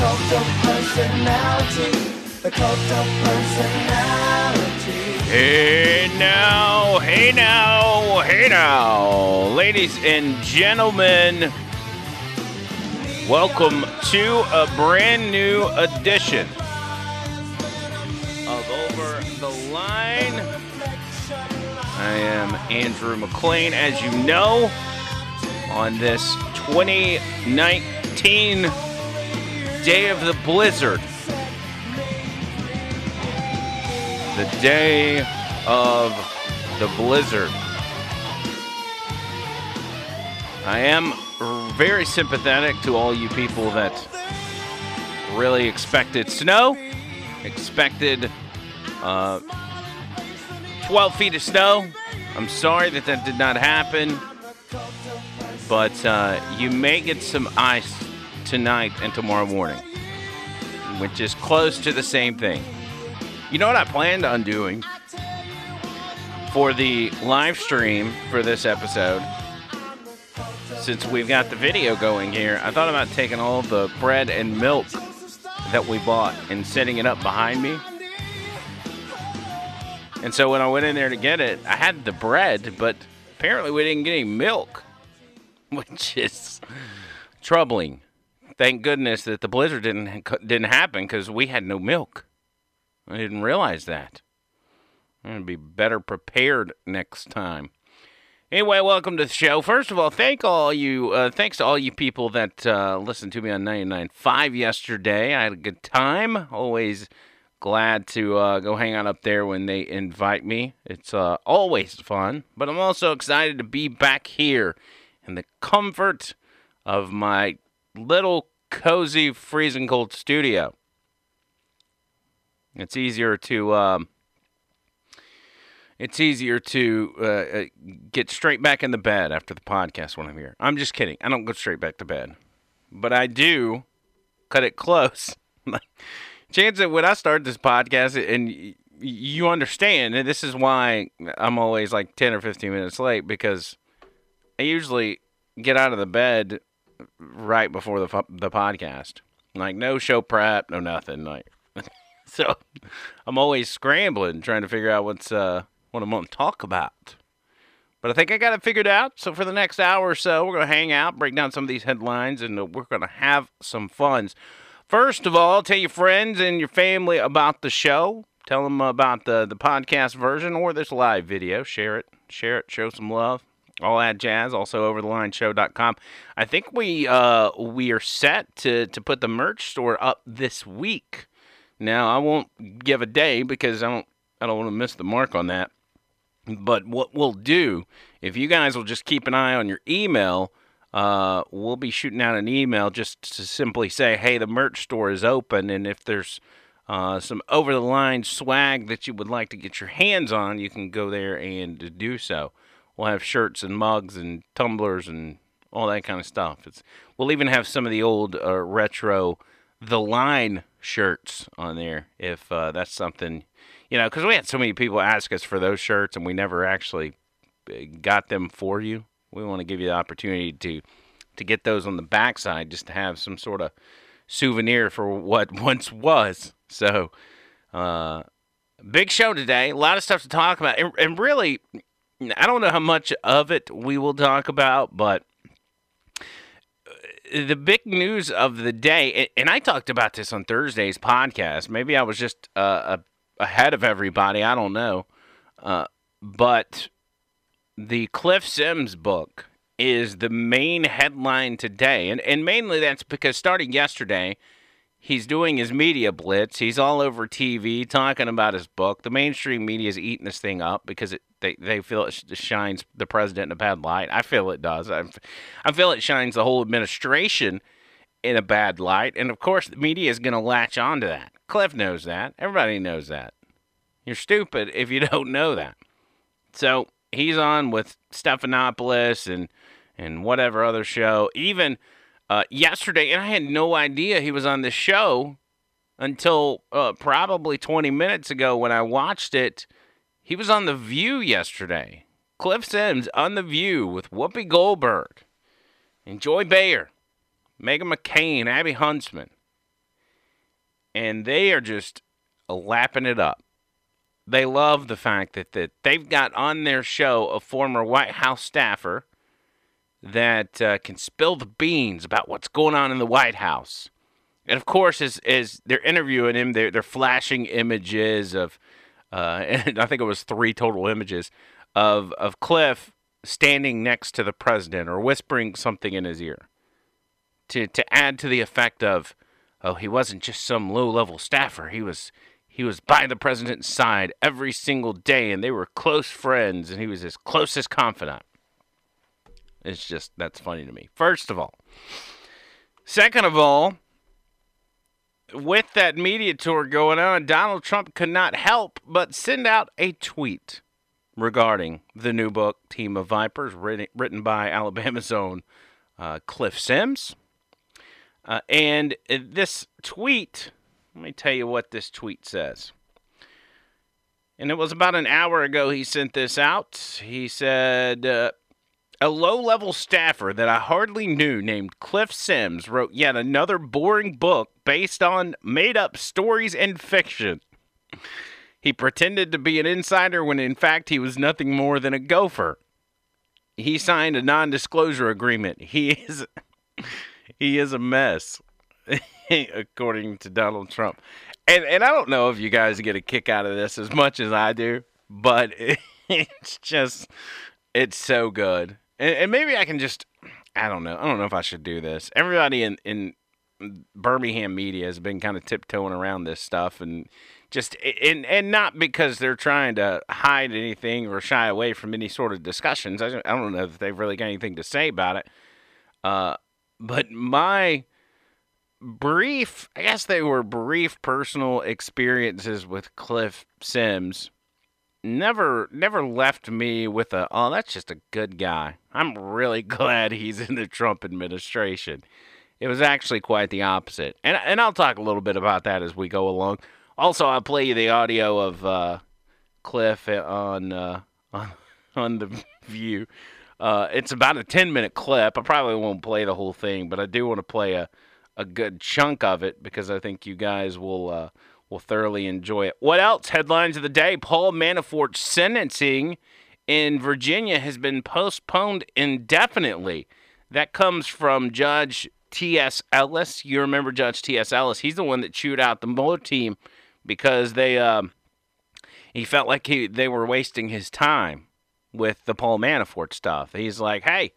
cult of personality, the cult of personality. Hey now, hey now, hey now, ladies and gentlemen, welcome to a brand new edition of Over the Line. I am Andrew McLean, as you know, on this 2019 Day of the Blizzard. The day of the blizzard. I am very sympathetic to all you people that really expected snow, expected uh, 12 feet of snow. I'm sorry that that did not happen, but uh, you may get some ice tonight and tomorrow morning, which is close to the same thing. You know what I planned on doing for the live stream for this episode? Since we've got the video going here, I thought about taking all the bread and milk that we bought and setting it up behind me. And so when I went in there to get it, I had the bread, but apparently we didn't get any milk, which is troubling. Thank goodness that the blizzard didn't didn't happen because we had no milk. I didn't realize that. I'm to be better prepared next time. Anyway, welcome to the show. First of all, thank all you, uh, thanks to all you people that uh, listened to me on 99.5 yesterday. I had a good time. Always glad to uh, go hang out up there when they invite me. It's uh, always fun. But I'm also excited to be back here in the comfort of my little cozy freezing cold studio. It's easier to um, it's easier to uh, uh, get straight back in the bed after the podcast when I'm here. I'm just kidding. I don't go straight back to bed, but I do cut it close. Chance that when I start this podcast, and you understand, and this is why I'm always like 10 or 15 minutes late because I usually get out of the bed right before the the podcast. Like no show prep, no nothing. Like so, I'm always scrambling trying to figure out what's uh what I'm going to talk about. But I think I got it figured out. So for the next hour or so, we're going to hang out, break down some of these headlines, and uh, we're going to have some funs. First of all, tell your friends and your family about the show. Tell them about the the podcast version or this live video. Share it, share it, show some love. All that jazz. Also, overthelineshow.com. I think we uh we are set to to put the merch store up this week. Now I won't give a day because I don't I don't want to miss the mark on that. But what we'll do, if you guys will just keep an eye on your email, uh, we'll be shooting out an email just to simply say, hey, the merch store is open, and if there's uh, some over the line swag that you would like to get your hands on, you can go there and do so. We'll have shirts and mugs and tumblers and all that kind of stuff. It's, we'll even have some of the old uh, retro The Line shirts on there if uh, that's something, you know, because we had so many people ask us for those shirts and we never actually uh, got them for you. We want to give you the opportunity to to get those on the backside just to have some sort of souvenir for what once was. So, uh, big show today. A lot of stuff to talk about, and, and really, I don't know how much of it we will talk about, but uh, the big news of the day, and I talked about this on Thursday's podcast. Maybe I was just uh, ahead of everybody. I don't know. Uh, but the Cliff Sims book is the main headline today. And, and mainly that's because starting yesterday, he's doing his media blitz. He's all over TV talking about his book. The mainstream media is eating this thing up because it, they, they feel it shines the president in a bad light. I feel it does. I, I feel it shines the whole administration in a bad light. And of course, the media is going to latch on to that. Cliff knows that. Everybody knows that. You're stupid if you don't know that. So he's on with Stephanopoulos and and whatever other show. Even uh, yesterday, and I had no idea he was on the show until uh, probably 20 minutes ago when I watched it. He was on The View yesterday. Cliff Sims on The View with Whoopi Goldberg and Joy Behar, Meghan McCain, Abby Huntsman. And they are just lapping it up. They love the fact that, that they've got on their show a former White House staffer that uh, can spill the beans about what's going on in the White House. And of course, as, as they're interviewing him, they're, they're flashing images of, uh, and I think it was three total images of, of Cliff standing next to the president or whispering something in his ear to, to add to the effect of, oh, he wasn't just some low level staffer. He was, he was by the president's side every single day, and they were close friends, and he was his closest confidant. It's just, that's funny to me. First of all. Second of all, with that media tour going on, Donald Trump could not help but send out a tweet regarding the new book, Team of Vipers, written, by Alabama's own uh, Cliff Sims. Uh, and this tweet, let me tell you what this tweet says. And it was about an hour ago he sent this out. He said, uh, a low level staffer that I hardly knew named Cliff Sims wrote yet another boring book based on made up stories and fiction. He pretended to be an insider when in fact he was nothing more than a gopher. He signed a non disclosure agreement. He is he is a mess, according to Donald Trump. And and I don't know if you guys get a kick out of this as much as I do, but it's just it's so good and, and maybe I can just I don't know. I don't know if I should do this. Everybody in in Birmingham media has been kind of tiptoeing around this stuff and just and and not because they're trying to hide anything or shy away from any sort of discussions. I, don't know if they've really got anything to say about it. Uh, but my brief, I guess they were brief personal experiences with Cliff Sims never never left me with a oh that's just a good guy. I'm really glad he's in the Trump administration. It was actually quite the opposite. And and I'll talk a little bit about that as we go along. Also, I'll play you the audio of uh, Cliff on uh, on on the View. Uh, it's about a 10 minute clip. I probably won't play the whole thing, but I do want to play a, a good chunk of it because I think you guys will uh, will thoroughly enjoy it. What else? Headlines of the day Paul Manafort's sentencing in Virginia has been postponed indefinitely. That comes from Judge T.S. Ellis. You remember Judge T.S. Ellis? He's the one that chewed out the Mueller team because they um, he felt like he they were wasting his time with the Paul Manafort stuff. He's like, hey,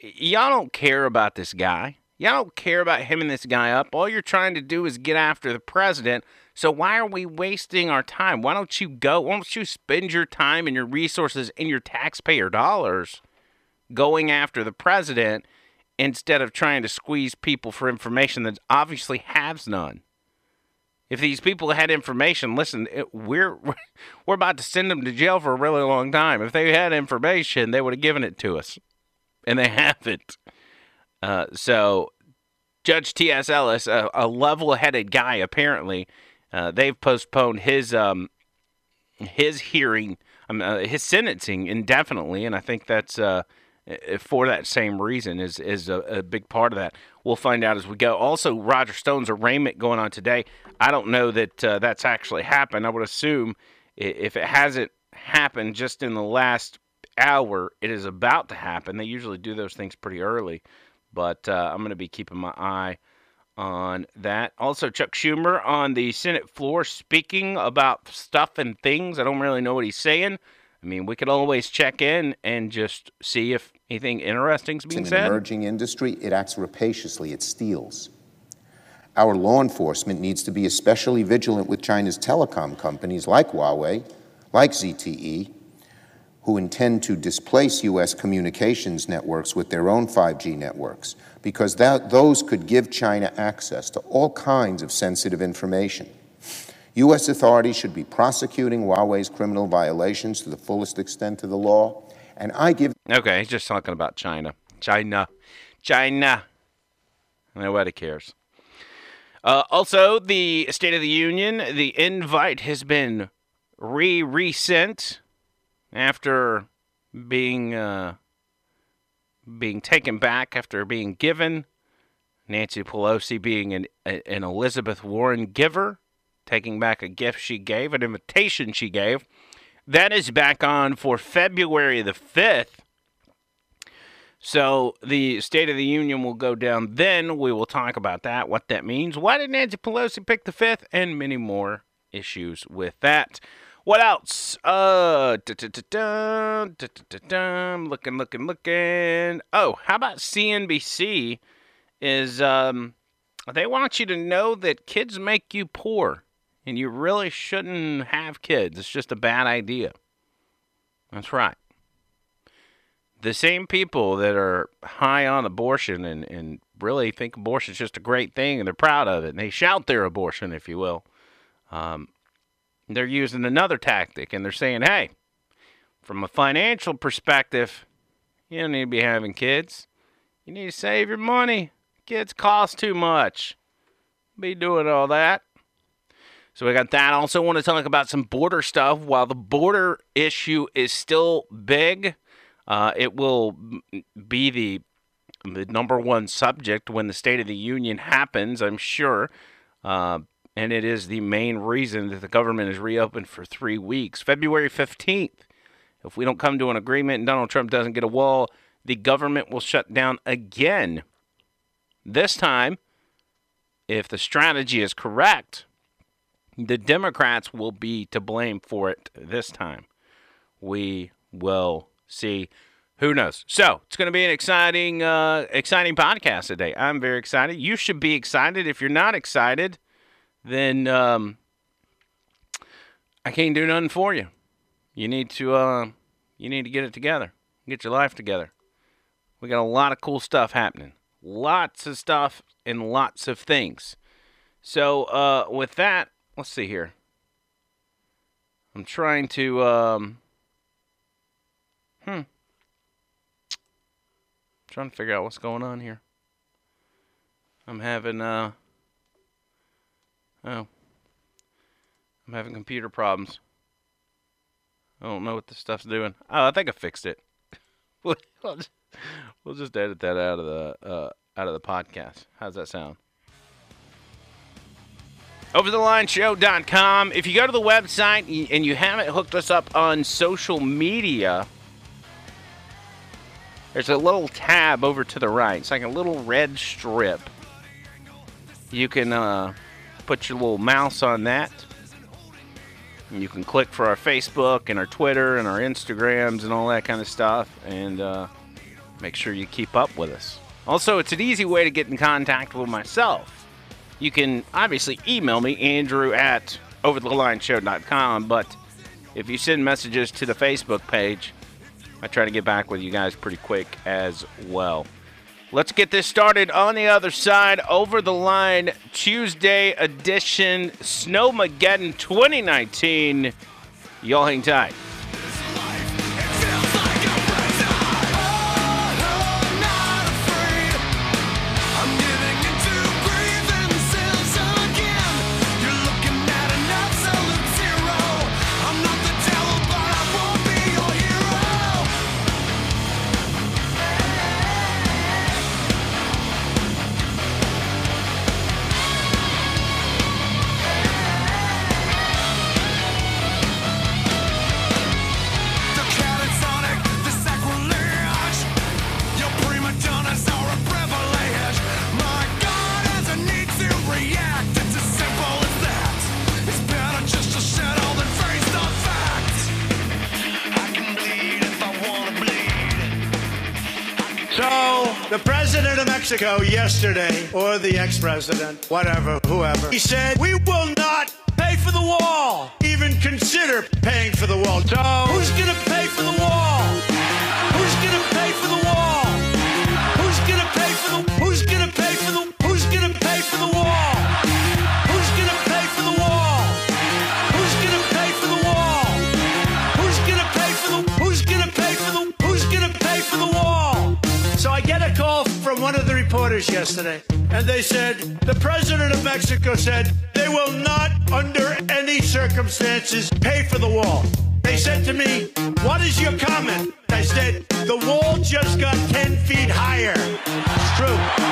y'all don't care about this guy. Y'all don't care about him and this guy up. All you're trying to do is get after the president so why are we wasting our time? Why don't you go? Why don't you spend your time and your resources and your taxpayer dollars going after the president instead of trying to squeeze people for information that obviously has none. If these people had information, listen, it, we're we're about to send them to jail for a really long time. If they had information, they would have given it to us, and they haven't. Uh, so, Judge T.S. Ellis, a, a level-headed guy, apparently, uh, they've postponed his um, his hearing, um, uh, his sentencing indefinitely, and I think that's uh, for that same reason is is a, a, big part of that. We'll find out as we go. Also, Roger Stone's arraignment going on today. I don't know that uh, that's actually happened. I would assume if it hasn't happened just in the last hour, it is about to happen. They usually do those things pretty early, but uh, I'm going to be keeping my eye on that. Also, Chuck Schumer on the Senate floor speaking about stuff and things. I don't really know what he's saying. I mean, we could always check in and just see if anything interesting is being it's said. an emerging industry. It acts rapaciously. It steals. Our law enforcement needs to be especially vigilant with China's telecom companies like Huawei, like ZTE, who intend to displace U.S. communications networks with their own 5G networks, because that, those could give China access to all kinds of sensitive information. U.S. authorities should be prosecuting Huawei's criminal violations to the fullest extent of the law. And I give. Okay, he's just talking about China. China. China. Nobody cares. Uh, also, the State of the Union, the invite has been re resent after being uh, being taken back after being given. Nancy Pelosi being an, an Elizabeth Warren giver taking back a gift she gave, an invitation she gave. That is back on for February the 5th. So the State of the Union will go down then. We will talk about that, what that means. Why did Nancy Pelosi pick the 5th, and many more issues with that. What else? Uh, looking, looking, looking. Oh, how about CNBC? Is um, they want you to know that kids make you poor and you really shouldn't have kids. It's just a bad idea. That's right. The same people that are high on abortion and, and really think abortion is just a great thing and they're proud of it and they shout their abortion, if you will, um, they're using another tactic and they're saying, hey, from a financial perspective, you don't need to be having kids. You need to save your money. Kids cost too much. Be doing all that. So we got that. I Also, want to talk about some border stuff. While the border issue is still big, uh, it will be the the number one subject when the State of the Union happens. I'm sure, uh, and it is the main reason that the government is reopened for three weeks. February 15th. If we don't come to an agreement and Donald Trump doesn't get a wall, the government will shut down again. This time, if the strategy is correct, the Democrats will be to blame for it this time. We will see. Who knows? So it's going to be an exciting, uh, exciting podcast today. I'm very excited. You should be excited. If you're not excited, then um, I can't do nothing for you. You need to, uh, you need to get it together. Get your life together. We got a lot of cool stuff happening. Lots of stuff and lots of things. So uh, with that, let's see here. I'm trying to um hmm trying to figure out what's going on here. I'm having uh oh I'm having computer problems. I don't know what this stuff's doing. Oh, I think I fixed it. we'll, just, edit that out of the uh, out of the podcast. How's that sound? OverTheLineShow.com. If you go to the website and you haven't hooked us up on social media, there's a little tab over to the right. It's like a little red strip. You can uh, put your little mouse on that. And you can click for our Facebook and our Twitter and our Instagrams and all that kind of stuff. And uh, make sure you keep up with us. Also, it's an easy way to get in contact with myself you can obviously email me, Andrew at overthelineshow.com, but if you send messages to the Facebook page, I try to get back with you guys pretty quick as well. Let's get this started on the other side. Over the line, Tuesday edition, Snowmageddon 2019. Y'all hang tight. Yesterday, or the ex president, whatever, whoever, he said, We will not pay for the wall, even consider paying for the wall. So, yesterday, and they said the president of Mexico said they will not, under any circumstances, pay for the wall. They said to me, "What is your comment?" I said, "The wall just got 10 feet higher." It's true.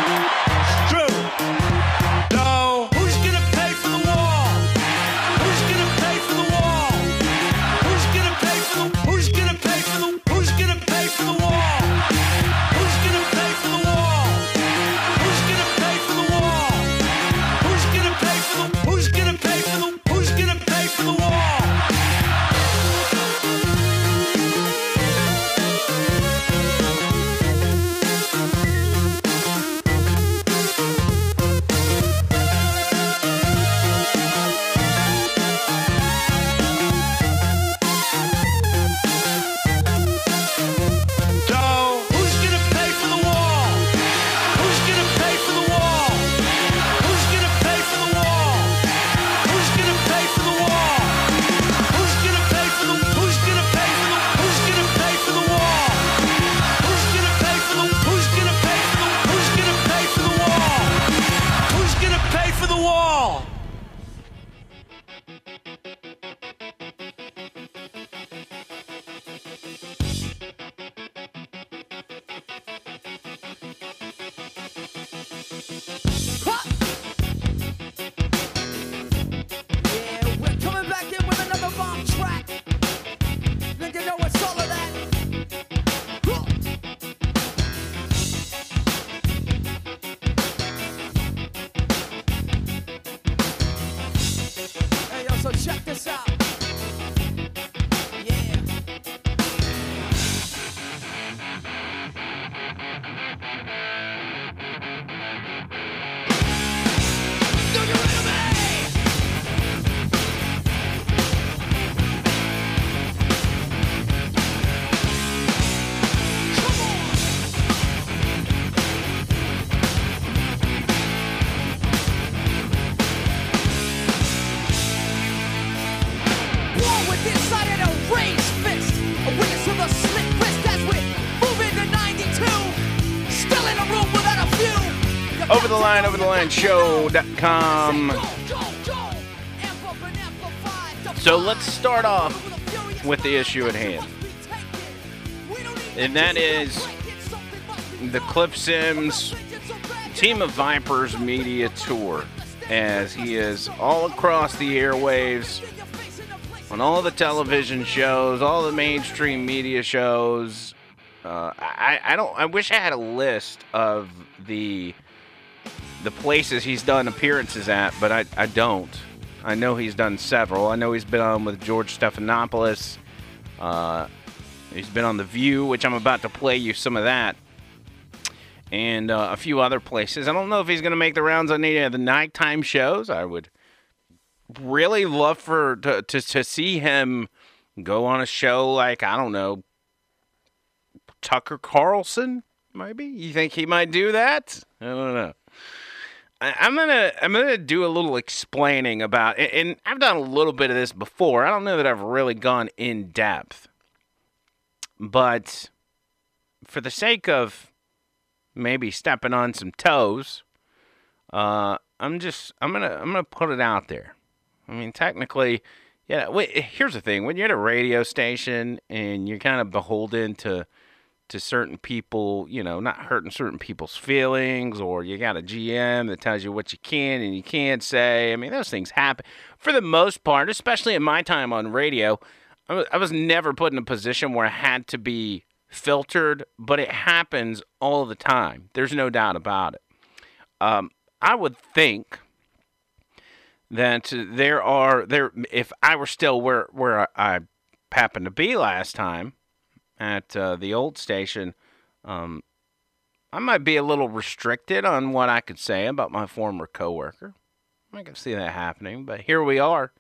show.com. So let's start off with the issue at hand. And that is the Cliff Sims Team of Vipers media tour as he is all across the airwaves on all the television shows, all the mainstream media shows. Uh, I, I don't. I wish I had a list of the the places he's done appearances at, but I, I don't. I know he's done several. I know he's been on with George Stephanopoulos. Uh, he's been on The View, which I'm about to play you some of that, and uh, a few other places. I don't know if he's going to make the rounds on any of the nighttime shows. I would really love for to, to to see him go on a show like I don't know Tucker Carlson Maybe you think he might do that? I don't know. I'm gonna I'm gonna do a little explaining about, and I've done a little bit of this before. I don't know that I've really gone in depth, but for the sake of maybe stepping on some toes, uh, I'm just I'm gonna I'm gonna put it out there. I mean, technically, yeah. Wait, here's the thing: when you're at a radio station and you're kind of beholden to to certain people, you know, not hurting certain people's feelings, or you got a GM that tells you what you can and you can't say. I mean, those things happen for the most part, especially in my time on radio. I was, never put in a position where I had to be filtered, but it happens all the time. There's no doubt about it. Um, I would think that there are there if I were still where where I happened to be last time at uh, the old station, um, I might be a little restricted on what I could say about my former coworker. I can see that happening, but here we are.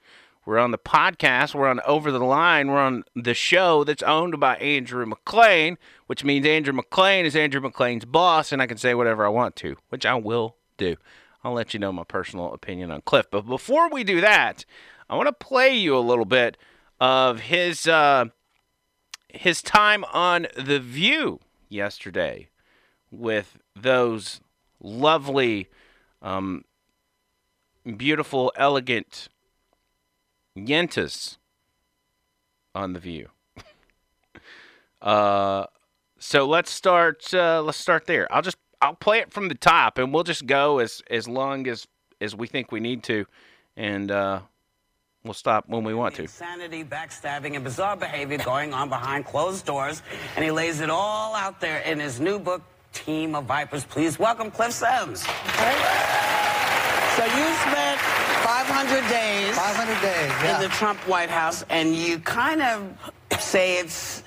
We're on the podcast. We're on Over the Line. We're on the show that's owned by Andrew McLean, which means Andrew McLean is Andrew McLean's boss, and I can say whatever I want to, which I will do. I'll let you know my personal opinion on Cliff. But before we do that, I want to play you a little bit of his uh, his time on The View yesterday with those lovely, um, beautiful, elegant Yentas on The View. uh, so let's start. Uh, let's start there. I'll just I'll play it from the top, and we'll just go as as long as as we think we need to, and uh, we'll stop when we want to. Insanity, backstabbing, and bizarre behavior going on behind closed doors, and he lays it all out there in his new book, Team of Vipers. Please welcome Cliff Sims. So you spent 500 days 500 days, in the Trump White House, and you kind of say it's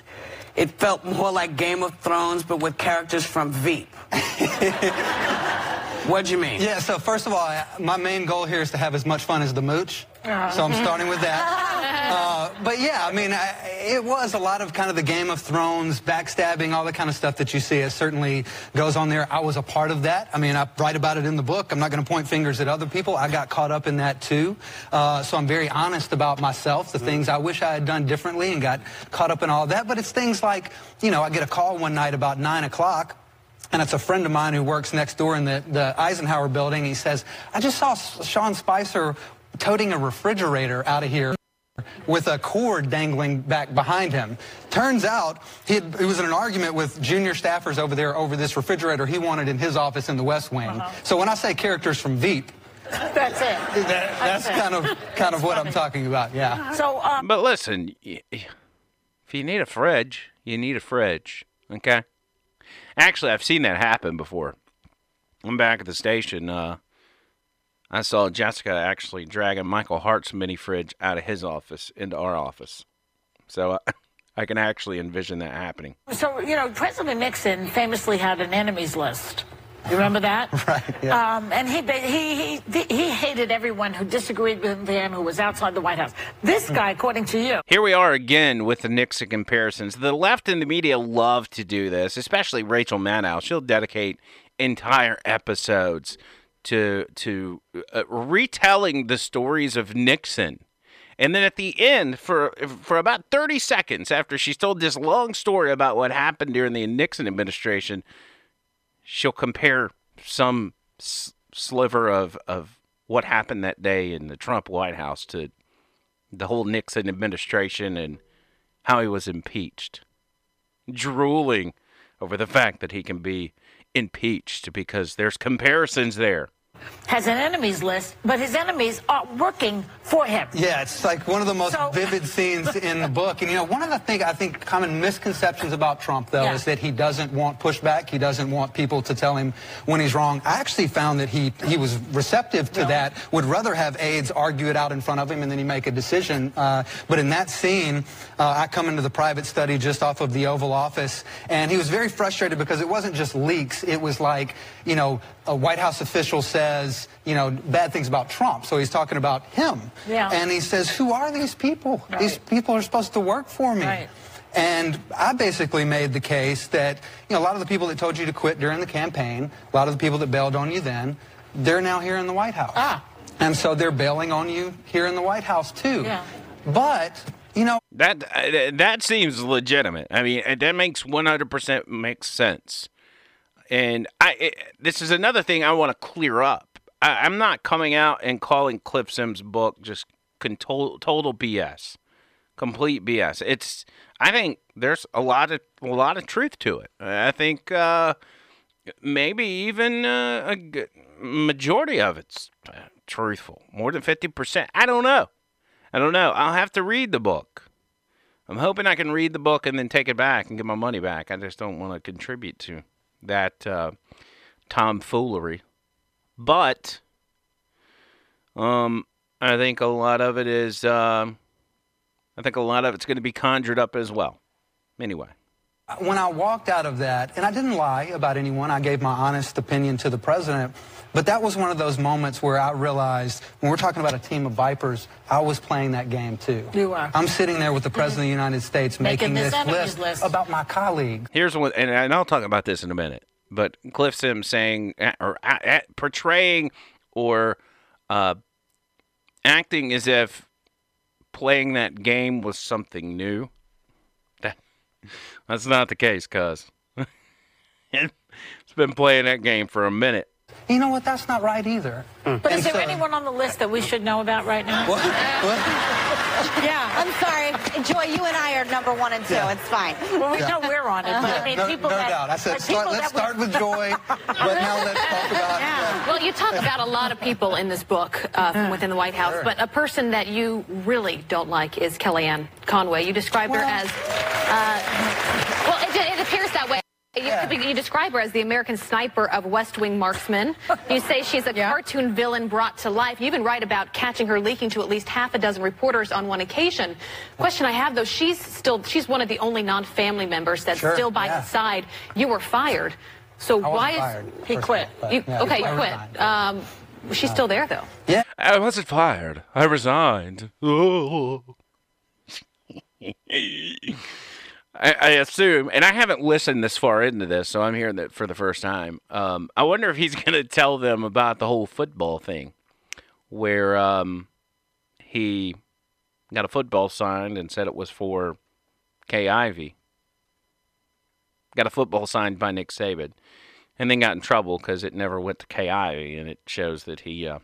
it felt more like Game of Thrones, but with characters from Veep. What'd you mean? Yeah, so first of all, I- my main goal here is to have as much fun as the mooch. So I'm starting with that. Uh, but yeah, I mean, I, it was a lot of kind of the Game of Thrones, backstabbing, all the kind of stuff that you see. It certainly goes on there. I was a part of that. I mean, I write about it in the book. I'm not going to point fingers at other people. I got caught up in that too. Uh, so I'm very honest about myself, the things I wish I had done differently and got caught up in all that. But it's things like, you know, I get a call one night about 9 o'clock. And it's a friend of mine who works next door in the, the Eisenhower building. He says, I just saw Sean Spicer toting a refrigerator out of here with a cord dangling back behind him. Turns out he, had, he was in an argument with junior staffers over there over this refrigerator he wanted in his office in the West Wing. So when I say characters from Veep, That's it. that, that's kind of kind of what I'm talking about. Yeah. So, um, But listen, y- y- if you need a fridge, you need a fridge. Okay. Actually, I've seen that happen before. I'm back at the station. Uh, I saw Jessica actually dragging Michael Hart's mini fridge out of his office into our office. So uh, I can actually envision that happening. so you know, President Nixon famously had an enemies list. You remember that? Right, yeah. Um, and he, he he he hated everyone who disagreed with him, who was outside the White House. This guy, according to you, Here we are again with the Nixon comparisons. The left and the media love to do this, especially Rachel Maddow. She'll dedicate entire episodes to to uh, retelling the stories of Nixon. And then at the end, for for about 30 seconds after she's told this long story about what happened during the Nixon administration, she'll compare some s- sliver of, of what happened that day in the Trump White House to the whole Nixon administration and how he was impeached, drooling over the fact that he can be impeached because there's comparisons there. Has an enemies list, but his enemies are working for him. Yeah, it's like one of the most So- vivid scenes in the book. And you know, one of the things I think common misconceptions about Trump, though, Yeah. is that he doesn't want pushback. He doesn't want people to tell him when he's wrong. I actually found that he he was receptive to that. Would rather have aides argue it out in front of him and then he make a decision. Uh, but in that scene, uh, I come into the private study just off of the Oval Office, and he was very frustrated because it wasn't just leaks. It was like, you know, a White House official says, you know, bad things about Trump. So he's talking about him. Yeah. And he says, who are these people? These people are supposed to work for me. Right. And I basically made the case that, you know, a lot of the people that told you to quit during the campaign, a lot of the people that bailed on you then, they're now here in the White House. Ah. And so they're bailing on you here in the White House too. Yeah. But, you know, That uh, that seems legitimate. I mean, uh, that makes 100% makes sense. And I it, this is another thing I want to clear up. I, I'm not coming out and calling Cliff Sims' book just con- total, BS, complete BS. It's I think there's a lot of a lot of truth to it. I think uh, maybe even uh, a majority of it's uh, truthful, more than 50%. I don't know. I don't know. I'll have to read the book. I'm hoping I can read the book and then take it back and get my money back. I just don't want to contribute to that uh, tomfoolery. But um, I think a lot of it is. Um, I think a lot of it's going to be conjured up as well. Anyway, when I walked out of that, and I didn't lie about anyone, I gave my honest opinion to the president, but that was one of those moments where I realized when we're talking about a team of vipers, I was playing that game too. You are. I'm sitting there with the president of the United States Making making, this this list, list. about my colleague. here's one, and, and I'll talk about this in a minute. But Cliff Sims saying or uh, portraying or uh, acting as if playing that game was something new. That that's not the case, cuz it's been playing that game for a minute. You know what? That's not right either. But And is there so- anyone on the list that we should know about right now? What? What? Yeah. I'm sorry. Joy, you and I are number one and two. Yeah. It's fine. Well, we know we're on it, but I mean, no, people no that, doubt. I said, start, let's start with joy, but now let's talk about. Yeah. Well, you talk about a lot of people in this book uh, from within the White House, Sure. but a person that you really don't like is Kellyanne Conway. You described her as, uh, well, it, it appears that way. You, Yeah. you describe her as the American sniper of West Wing marksmen. You say she's a cartoon villain brought to life. You even write about catching her leaking to at least half a dozen reporters on one occasion. Question I have though, she's still she's one of the only non-family members that's Sure, still by yeah. his side. You were fired. So I wasn't why fired, is He quit. all, you, yeah, okay? You I quit. Um, she's still there though. Yeah. I wasn't fired. I resigned. Oh. I, I assume, and I haven't listened this far into this, so I'm hearing that for the first time. Um, I wonder if he's going to tell them about the whole football thing, where um, he got a football signed and said it was for Kay Ivey. Got a football signed by Nick Saban, and then got in trouble because it never went to Kay Ivey, and it shows that he uh,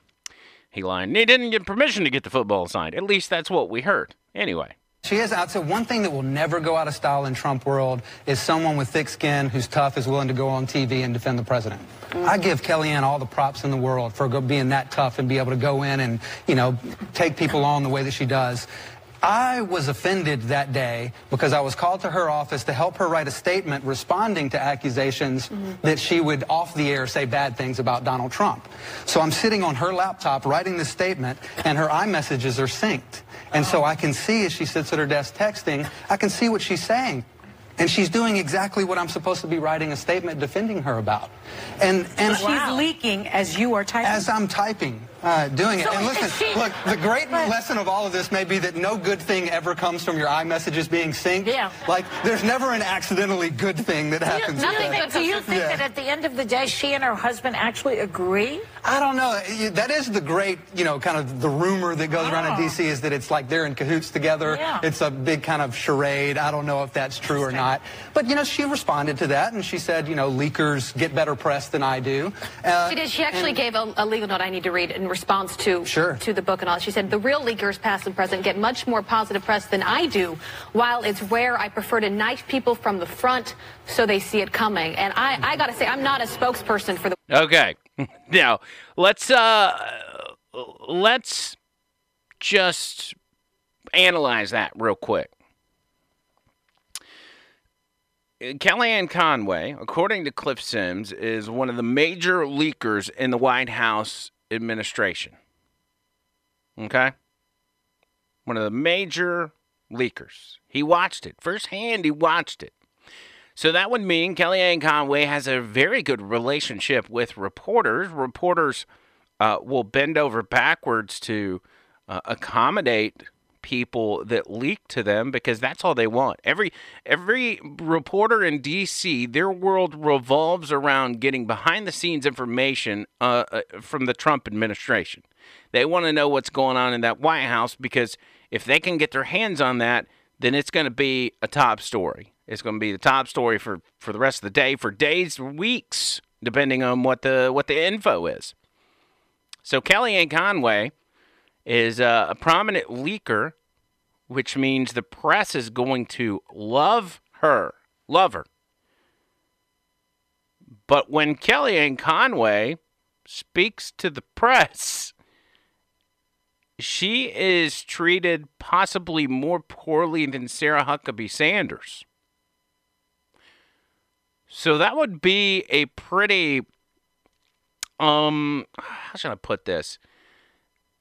he lied. And he didn't get permission to get the football signed. At least that's what we heard. Anyway. She is. I'd say one thing that will never go out of style in Trump world is someone with thick skin who's tough is willing to go on TV and defend the president. Mm. I give Kellyanne all the props in the world for go, being that tough and be able to go in and you know take people on the way that she does. I was offended that day because I was called to her office to help her write a statement responding to accusations mm-hmm. that she would off the air say bad things about Donald Trump. So I'm sitting on her laptop writing this statement and her iMessages are synced. And so I can see as she sits at her desk texting, I can see what she's saying. And she's doing exactly what I'm supposed to be writing a statement defending her about. And and Wow. leaking as you are typing. as I'm typing, uh, doing it. So and listen, she- look, the great lesson of all of this may be that no good thing ever comes from your iMessages being synced. Yeah. Like, there's never an accidentally good thing that happens. do you with that. think, do you think Yeah. that at the end of the day, she and her husband actually agree? I don't know. That is the great, you know, kind of the rumor that goes around in Oh. D.C. is that it's like they're in cahoots together. Yeah. It's a big kind of charade. I don't know if that's true or not. But, you know, she responded to that and she said, you know, leakers get better press than I do. Uh, She did. She actually and- gave a, a legal note I need to read in response to Sure. to the book and all. She said the real leakers, past and present, get much more positive press than I do. While it's rare, I prefer to knife people from the front so they see it coming. And I, I got to say, I'm not a spokesperson for the. Okay. now let's uh let's just analyze that real quick. Kellyanne Conway, according to Cliff Sims, is one of the major leakers in the White House administration. Okay? One of the major leakers. He watched it firsthand, he watched it. So that would mean Kellyanne Conway has a very good relationship with reporters. Reporters uh, will bend over backwards to uh, accommodate people that leak to them because that's all they want. Every every reporter in D.C. their world revolves around getting behind the scenes information uh, uh, from the Trump administration. They want to know what's going on in that White House because if they can get their hands on that, then it's going to be a top story. It's going to be the top story for, for the rest of the day, for days, weeks, depending on what the what the info is. So Kellyanne Conway is uh, a prominent leaker, which means the press is going to love her, love her. But when Kellyanne Conway speaks to the press, she is treated possibly more poorly than Sarah Huckabee Sanders. So that would be a pretty um how should I put this?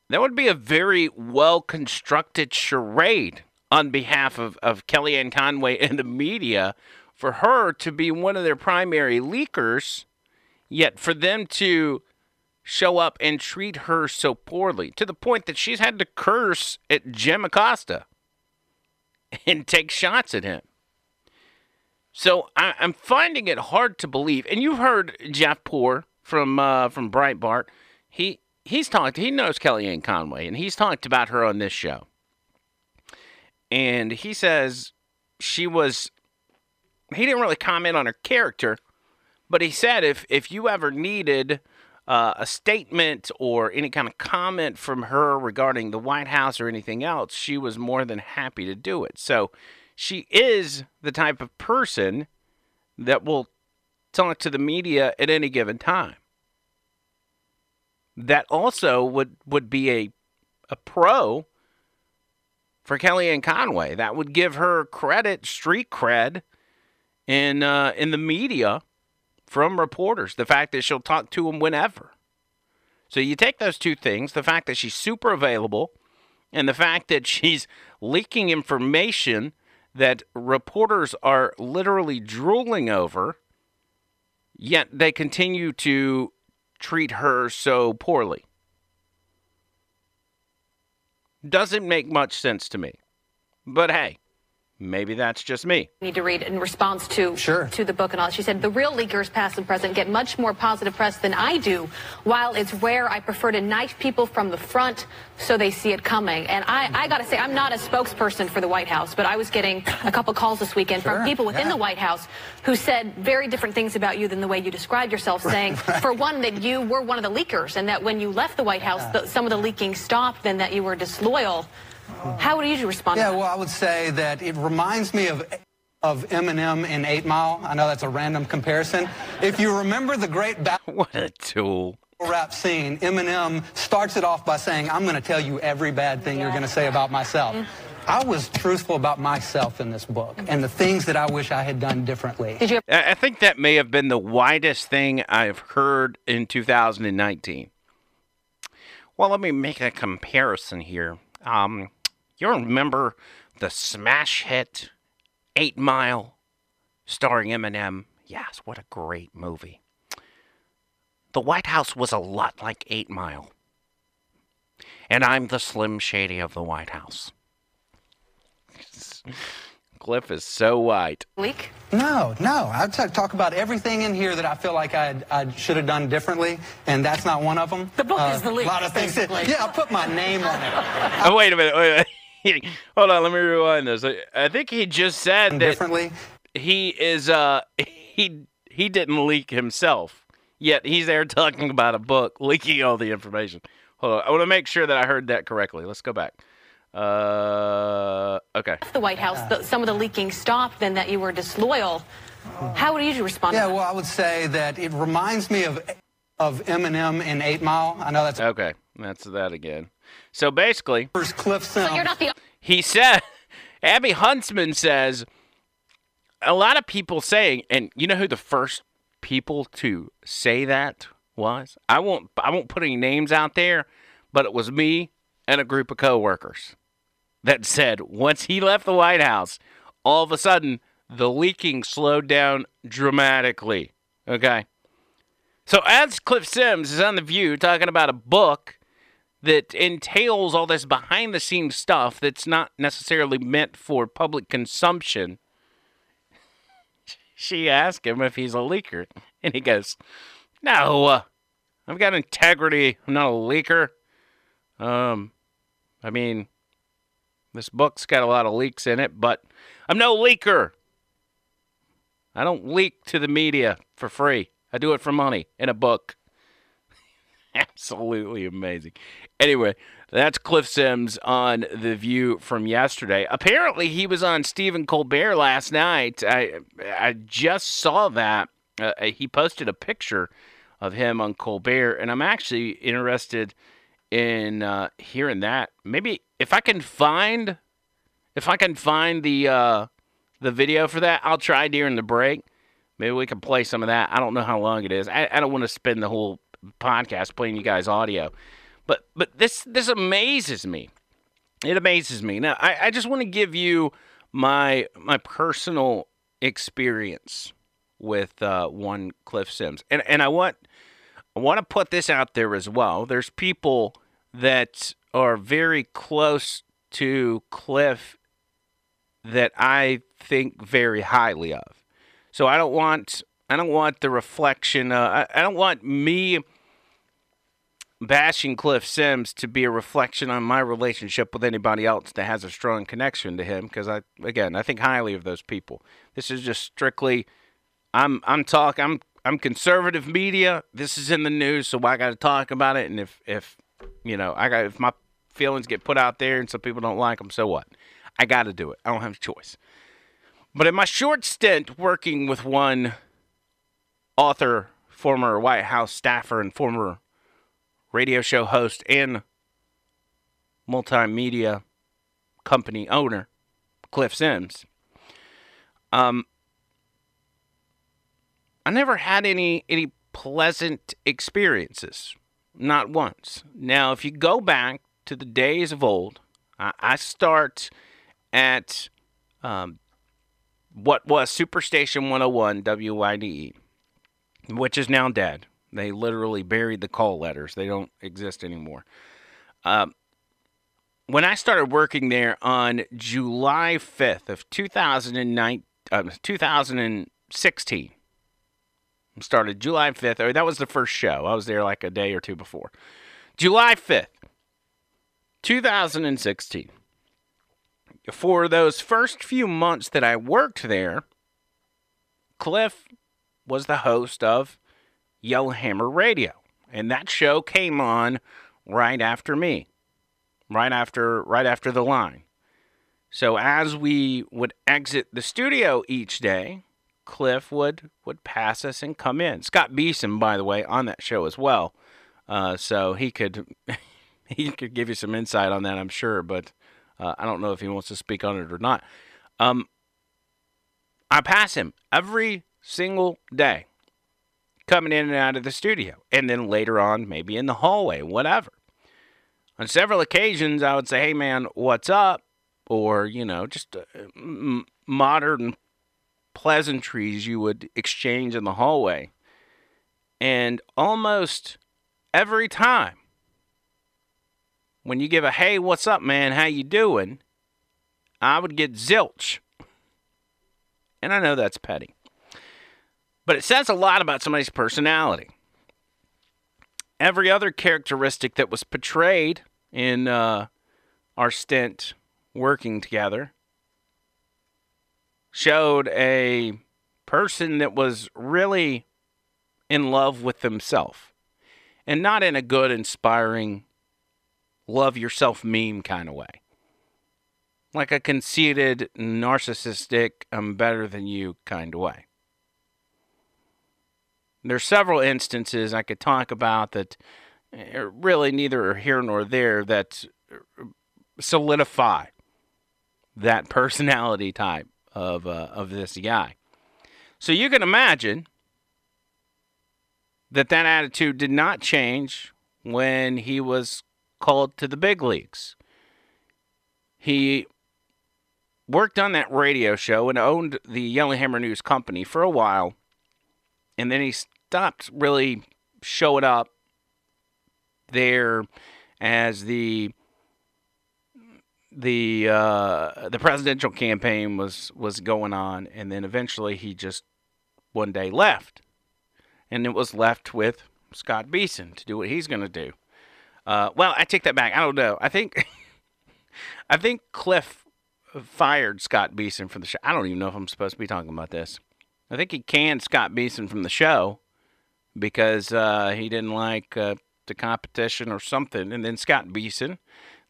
That would be a very well constructed charade on behalf of, of Kellyanne Conway and the media for her to be one of their primary leakers, yet for them to show up and treat her so poorly to the point that she's had to curse at Jim Acosta and take shots at him. So I, I'm finding it hard to believe. And you've heard Jeff Poor from uh, from Breitbart. He he's talked. He knows Kellyanne Conway, and he's talked about her on this show. And he says she was. He didn't really comment on her character, but he said if if you ever needed uh, a statement or any kind of comment from her regarding the White House or anything else, she was more than happy to do it. So she is the type of person that will talk to the media at any given time. That also would, would be a, a pro for Kellyanne Conway. That would give her credit, street cred, in uh, in the media from reporters. The fact that she'll talk to them whenever. So you take those two things: the fact that she's super available, and the fact that she's leaking information that reporters are literally drooling over, yet they continue to treat her so poorly. Doesn't make much sense to me. But hey, maybe that's just me. need to read in response to Sure. to the book and all. She said the real leakers, past and present, get much more positive press than I do. While it's rare, I prefer to knife people from the front so they see it coming. And I, I got to say, I'm not a spokesperson for the White House, but I was getting a couple calls this weekend Sure, from people within yeah. the White House who said very different things about you than the way you described yourself, saying, for one, that you were one of the leakers, and that when you left the White House, the, some of the leaking stopped, and that you were disloyal. How would you respond? Yeah, to that? well, I would say that it reminds me of of Eminem in Eight Mile. I know that's a random comparison. If you remember the great battle what a tool rap scene, Eminem starts it off by saying, "I'm going to tell you every bad thing you're going to say about myself." I was truthful about myself in this book and the things that I wish I had done differently. Did you? I I think that may have been the widest thing I've heard in 2019. Well, let me make a comparison here. Um, you remember the smash hit Eight Mile starring Eminem? Yes, what a great movie. The White House was a lot like Eight Mile. And I'm the Slim Shady of the White House. Cliff is so white. Leak? No, no. I talk about everything in here that I feel like I, I should have done differently, and that's not one of them. The book is uh, the leak, A lot of things. that- yeah, I put my name on it. Oh, wait a minute. Wait a minute. Hold on. Let me rewind this. I- I think he just said that differently. He is. Uh, he he didn't leak himself. Yet he's there talking about a book, leaking all the information. Hold on. I want to make sure that I heard that correctly. Let's go back. Uh, okay. the White House, the, some of the leaking stopped, then that you were disloyal. How would you respond? Yeah, to well, I would say that it reminds me of of Eminem in Eight Mile. I know that's okay. That's that again. So basically, Cliff Sims. you're not the he said, Abby Huntsman says, a lot of people saying, and you know who the first people to say that was? I won't, I won't put any names out there, but it was me and a group of coworkers that said once he left the White House, all of a sudden the leaking slowed down dramatically. Okay. So as Cliff Sims is on the View talking about a book that entails all this behind the scenes stuff that's not necessarily meant for public consumption. She asked him if he's a leaker, and he goes, "No, uh, I've got integrity. I'm not a leaker. Um, I mean, this book's got a lot of leaks in it, but I'm no leaker. I don't leak to the media for free. I do it for money in a book. Absolutely amazing. Anyway, that's Cliff Sims on The View from yesterday. Apparently, he was on Stephen Colbert last night. I, I just saw that. Uh, he posted a picture of him on Colbert, and I'm actually interested in uh, hearing that. Maybe if I can find, if I can find the uh, the video for that, I'll try during the break. Maybe we can play some of that. I don't know how long it is. I, I don't want to spend the whole podcast playing you guys audio, but but this this amazes me. It amazes me. Now I, I just want to give you my my personal experience with uh, one Cliff Sims, and and I want I want to put this out there as well. There's people that are very close to Cliff that I think very highly of. So I don't want I don't want the reflection. Uh, I, I don't want me bashing Cliff Sims to be a reflection on my relationship with anybody else that has a strong connection to him. Because I again I think highly of those people. This is just strictly I'm I'm talk I'm I'm conservative media. This is in the news, so I got to talk about it. And if if you know I got if my feelings get put out there and some people don't like them, so what? I got to do it. I don't have a choice. But in my short stint working with one author, former White House staffer, and former radio show host and multimedia company owner, Cliff Sims, um, I never had any any pleasant experiences, not once. Now, if you go back to the days of old, I, I start at um, what was Superstation 101 WYDE, which is now dead. They literally buried the call letters. They don't exist anymore. Um, when I started working there on July 5th of 2009, uh, 2016, started July 5th, or that was the first show. I was there like a day or two before. July 5th, 2016 for those first few months that I worked there, Cliff was the host of Yellowhammer Radio. And that show came on right after me. Right after right after the line. So as we would exit the studio each day, Cliff would would pass us and come in. Scott Beason, by the way, on that show as well. Uh, so he could he could give you some insight on that, I'm sure. But uh, I don't know if he wants to speak on it or not. Um, I pass him every single day coming in and out of the studio, and then later on, maybe in the hallway, whatever. On several occasions, I would say, "Hey, man, what's up?" Or you know, just uh, modern pleasantries you would exchange in the hallway, and almost every time when you give a hey what's up man? How you doing? I would get zilch. And i know that's petty but it says a lot about somebody's personality every other characteristic that was portrayed in uh, our stint working together showed a person that was really in love with themselves and not in a good inspiring love yourself meme kind of way. Like a conceited, narcissistic, I'm better than you kind of way. There's several instances I could talk about that are really neither here nor there that solidify that personality type of uh, of this guy. So you can imagine that that attitude did not change when he was called to the big leagues. He worked on that radio show and owned the Yellowhammer News Company for a while, and then he stopped really showing up there as the the uh, the presidential campaign was was going on, and then eventually he just one day left, and it was left with Scott Beason to do what he's going to do. Uh, well, I take that back. I don't know. I think I think Cliff fired Scott Beason from the show. I don't even know if I'm supposed to be talking about this. I think he canned Scott Beason from the show because uh, he didn't like uh, the competition or something. And then Scott Beason,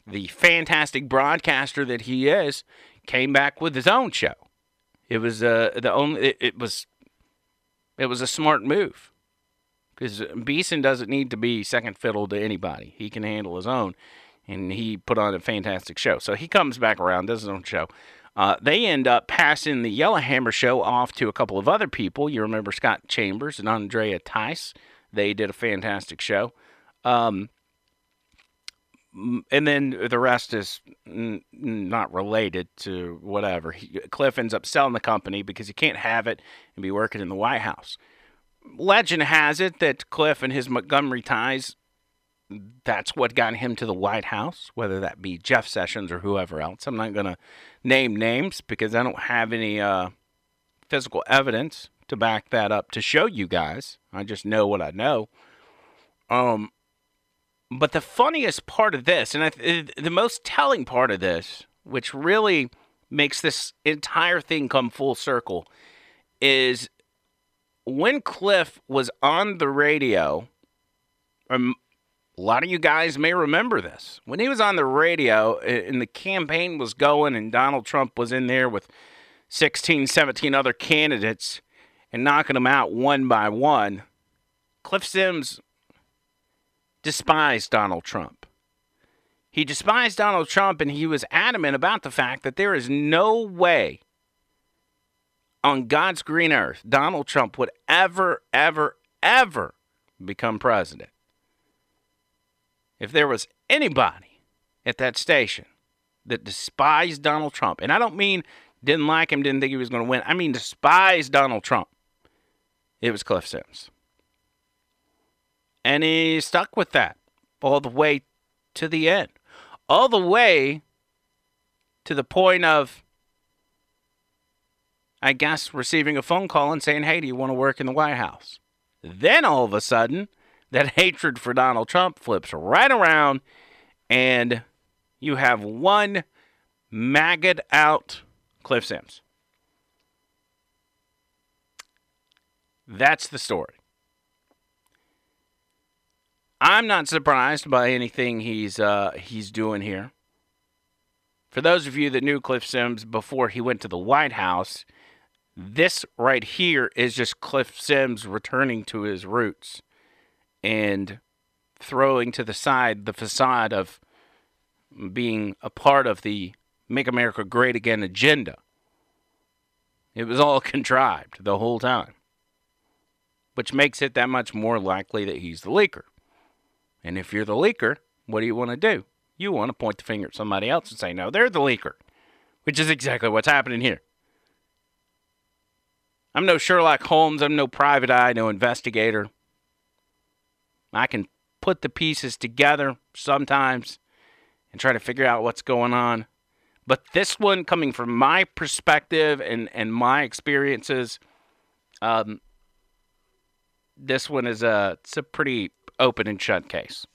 the fantastic broadcaster that he is, came back with his own show. It was uh, the only. It, it was. It was a smart move because Beason doesn't need to be second fiddle to anybody. He can handle his own, and he put on a fantastic show. So he comes back around, does his own show. Uh, they end up passing the Yellowhammer show off to a couple of other people. You remember Scott Chambers and Andrea Tice. They did a fantastic show. Um, and then the rest is n- not related to whatever. He, Cliff ends up selling the company because he can't have it and be working in the White House. Legend has it that Cliff and his Montgomery ties that's what got him to the White House, whether that be Jeff Sessions or whoever else. I'm not going to name names because I don't have any uh, physical evidence to back that up to show you guys. I just know what I know. Um, but the funniest part of this, and I, the most telling part of this, which really makes this entire thing come full circle, is when Cliff was on the radio. Um, a lot of you guys may remember this. When he was on the radio and the campaign was going and Donald Trump was in there with 16, 17 other candidates and knocking them out one by one, Cliff Sims despised Donald Trump. He despised Donald Trump and he was adamant about the fact that there is no way on God's green earth Donald Trump would ever, ever, ever become president if there was anybody at that station that despised Donald Trump, and I don't mean didn't like him, didn't think he was going to win, I mean despised Donald Trump, it was Cliff Sims. And he stuck with that all the way to the end, all the way to the point of, I guess, receiving a phone call and saying, Hey, do you want to work in the White House? Then all of a sudden, that hatred for Donald Trump flips right around, and you have one maggot out Cliff Sims. That's the story. I'm not surprised by anything he's uh, he's doing here. For those of you that knew Cliff Sims before he went to the White House, this right here is just Cliff Sims returning to his roots and throwing to the side the facade of being a part of the Make America Great Again agenda. It was all contrived the whole time, which makes it that much more likely that he's the leaker. And if you're the leaker, what do you want to do? You want to point the finger at somebody else and say, no, they're the leaker, which is exactly what's happening here. I'm no Sherlock Holmes. I'm no private eye, no investigator. I can put the pieces together sometimes and try to figure out what's going on. But this one, coming from my perspective and, and my experiences, um, this one is a it's a pretty open and shut case.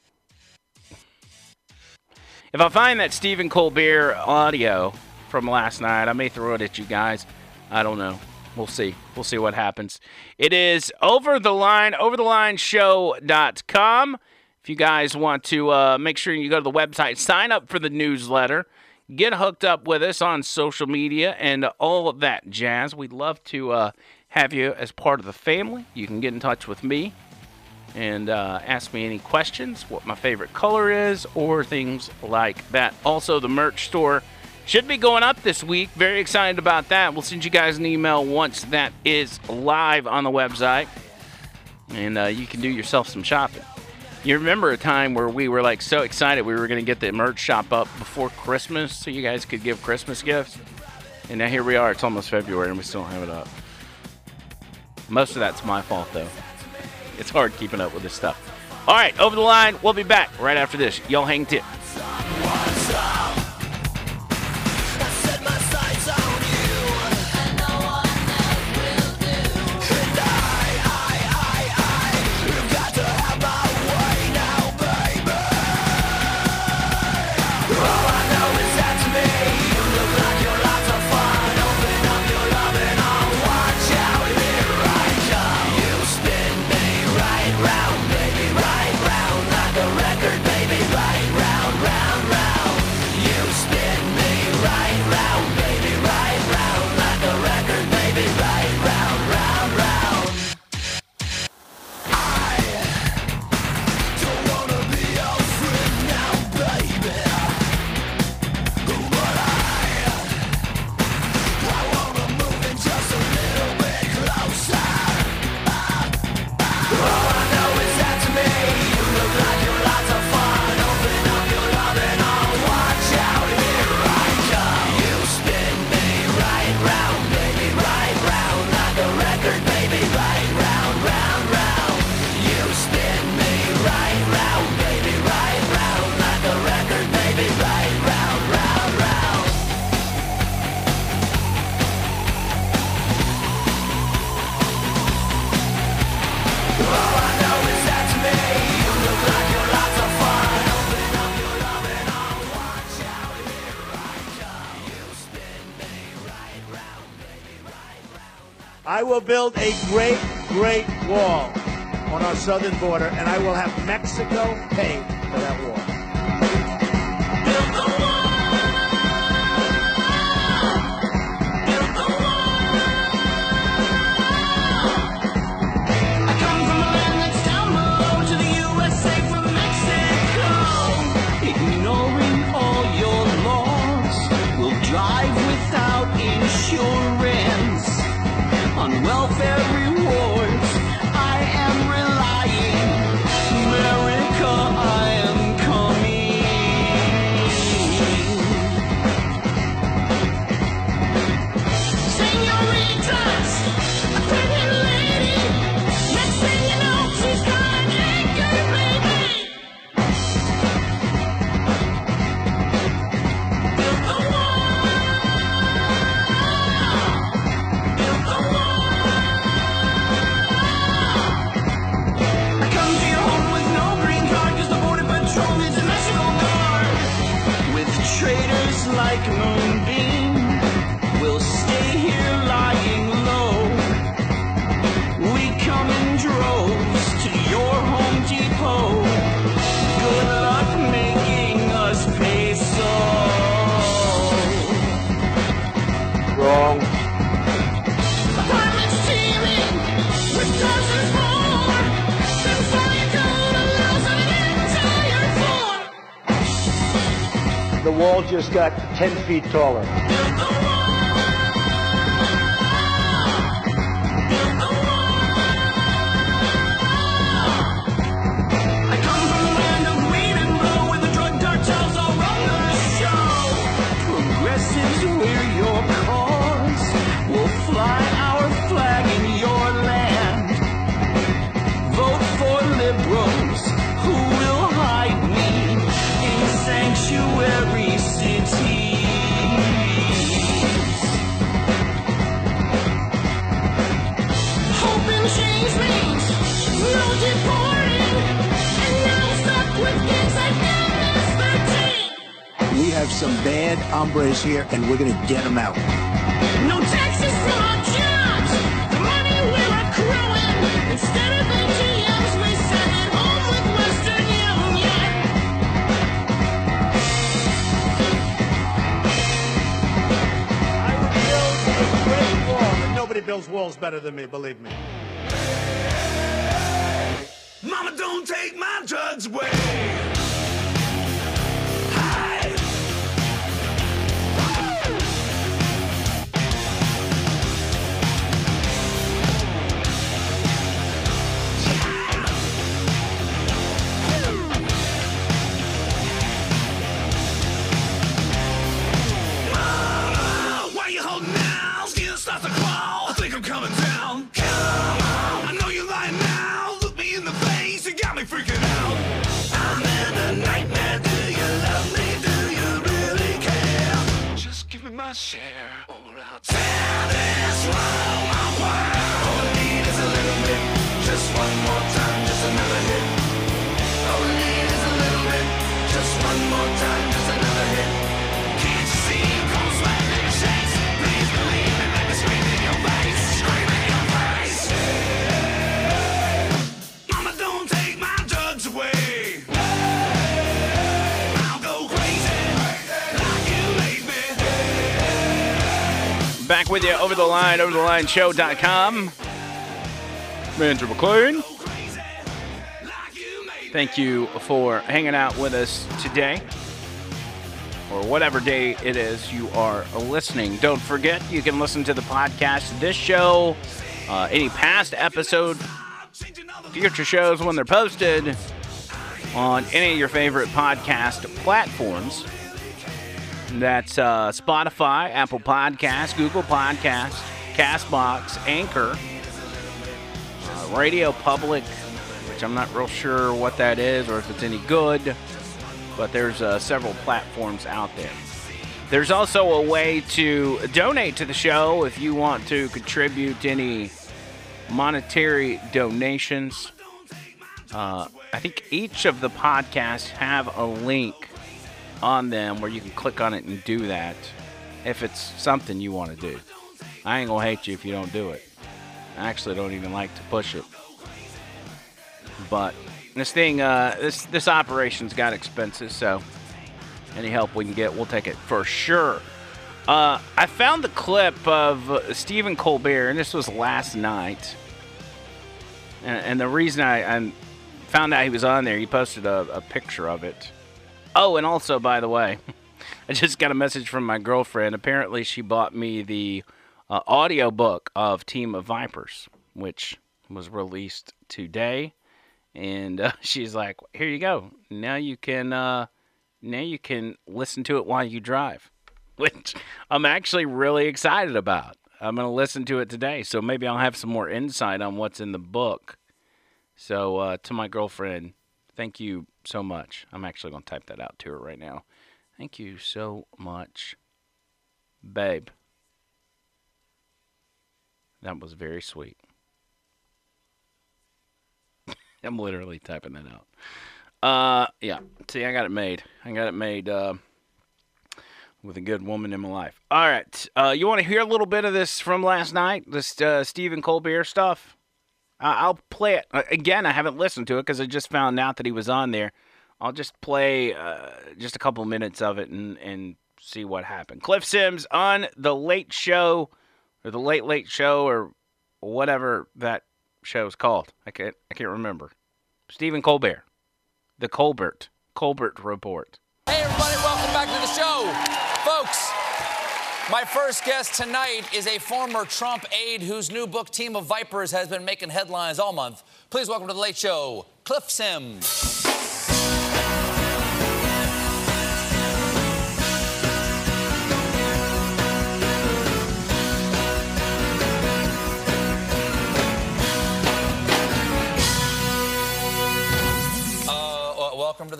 If I find that Stephen Colbert audio from last night, I may throw it at you guys. I don't know. We'll see. We'll see what happens. It is over the line, overthelineshow.com. If you guys want to uh, make sure you go to the website, sign up for the newsletter, get hooked up with us on social media, and all of that jazz. We'd love to uh, have you as part of the family. You can get in touch with me and uh, ask me any questions, what my favorite color is, or things like that. Also, the merch store should be going up this week. Very excited about that. We'll send you guys an email once that is live on the website, and uh, you can do yourself some shopping. You remember a time where we were like so excited we were going to get the merch shop up before Christmas so you guys could give Christmas gifts? And now here we are. It's almost February and we still don't have it up. Most of that's my fault, though. It's hard keeping up with this stuff. All right, over the line. We'll be back right after this. Y'all hang tight. will build a great, great wall on our southern border, and I will have Mexico pay just got 10 feet taller. this year, and we're going to get them out. With you over the line, over the line show.com. Andrew McLean. Thank you for hanging out with us today, or whatever day it is you are listening. Don't forget, you can listen to the podcast, this show, uh, any past episode, future shows when they're posted on any of your favorite podcast platforms. That's uh, Spotify, Apple Podcasts, Google Podcasts, Castbox, Anchor, uh, Radio Public, which I'm not real sure what that is or if it's any good, but there's uh, several platforms out there. There's also a way to donate to the show if you want to contribute any monetary donations. Uh, I think each of the podcasts have a link on them where you can click on it and do that if it's something you want to do. I ain't gonna hate you if you don't do it. I actually don't even like to push it. But this thing, uh, this this operation's got expenses, so any help we can get, we'll take it for sure. Uh, I found the clip of Stephen Colbert, and this was last night. And, and the reason I, I found out he was on there, he posted a, a picture of it. Oh, and also, by the way, I just got a message from my girlfriend. Apparently, she bought me the uh, audio book of Team of Vipers, which was released today. And uh, she's like, "Here you go. Now you can, uh, now you can listen to it while you drive," which I'm actually really excited about. I'm gonna listen to it today, so maybe I'll have some more insight on what's in the book. So, uh, to my girlfriend, thank you so much. I'm actually going to type that out to her right now. Thank you so much, babe. That was very sweet. I'm literally typing that out. Uh, yeah. See, I got it made. I got it made uh, with a good woman in my life. All right. Uh, you want to hear a little bit of this from last night? This uh, Stephen Colbert stuff? I'll play it Uh, again. I haven't listened to it because I just found out that he was on there. I'll just play uh, just a couple minutes of it and, and see what happened. Cliff Sims on the Late Show or the Late Late Show or whatever that show is called. I can't I can't remember. Stephen Colbert, the Colbert Colbert Report. Hey, everybody, welcome back to the show. My first guest tonight is a former Trump aide whose new book, Team of Vipers, has been making headlines all month. Please welcome to The Late Show, Cliff Sims.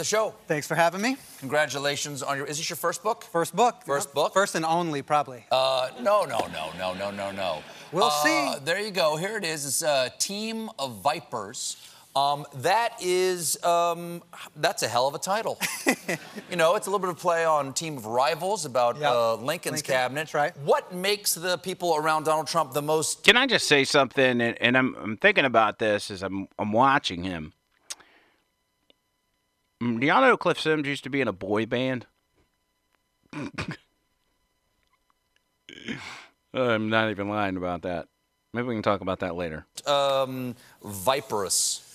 The show. Thanks for having me. Congratulations on your. Is this your first book? First book. First book? First and only, probably. Uh, no, no, no, no, no, no, no. We'll Uh, see. There you go. Here it is. It's a team of vipers. Um, that is, um, that's a hell of a title. you know, it's a little bit of play on Team of Rivals about Yep. uh, Lincoln's Lincoln, cabinet. right. What makes the people around Donald Trump the most? Can I just say something? And, and I'm, I'm thinking about this as I'm, I'm watching him. Mm, know Cliff Sims used to be in a boy band? I'm not even lying about that. Maybe we can talk about that later. Um, viperous.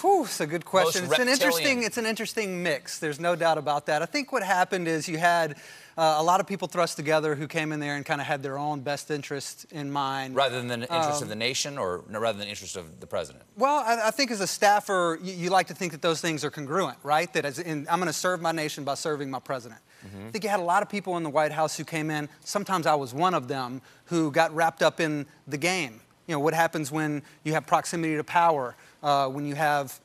Whew, it's a good question. Most It's an interesting. It's an interesting mix. There's no doubt about that. I think what happened is you had uh, a lot of people thrust together who came in there and kind of had their own best interest in mind. Rather than the interest Um, of the nation, or no, rather than the interest of the president. Well, I, I think as a staffer, you, you like to think that those things are congruent, right? That as in, I'm going to serve my nation by serving my president. I think you had a lot of people in the White House who came in. Sometimes I was one of them who got wrapped up in the game. You know, what happens when you have proximity to power, uh, when you have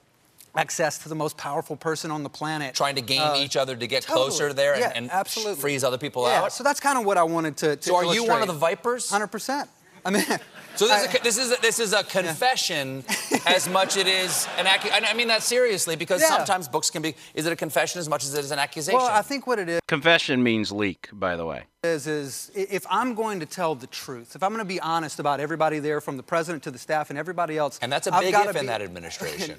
access to the most powerful person on the planet. Trying to game Uh, each other to get totally. closer there and, Yeah, and absolutely. freeze other people yeah, out. so that's kind of what I wanted to. to So are you one of the Vipers? Hundred percent. I mean, So this, I- is, a, this is a, this is a confession as much as it is an accusation. I mean that seriously because Yeah. sometimes books can be. Is it a confession as much as it is an accusation? well, I think what it is. Confession means leak, by the way. is is i- if I'm going to tell the truth, if I'm going to be honest about everybody there, from the president to the staff and everybody else, and that's a I've big gotta if in be- that administration.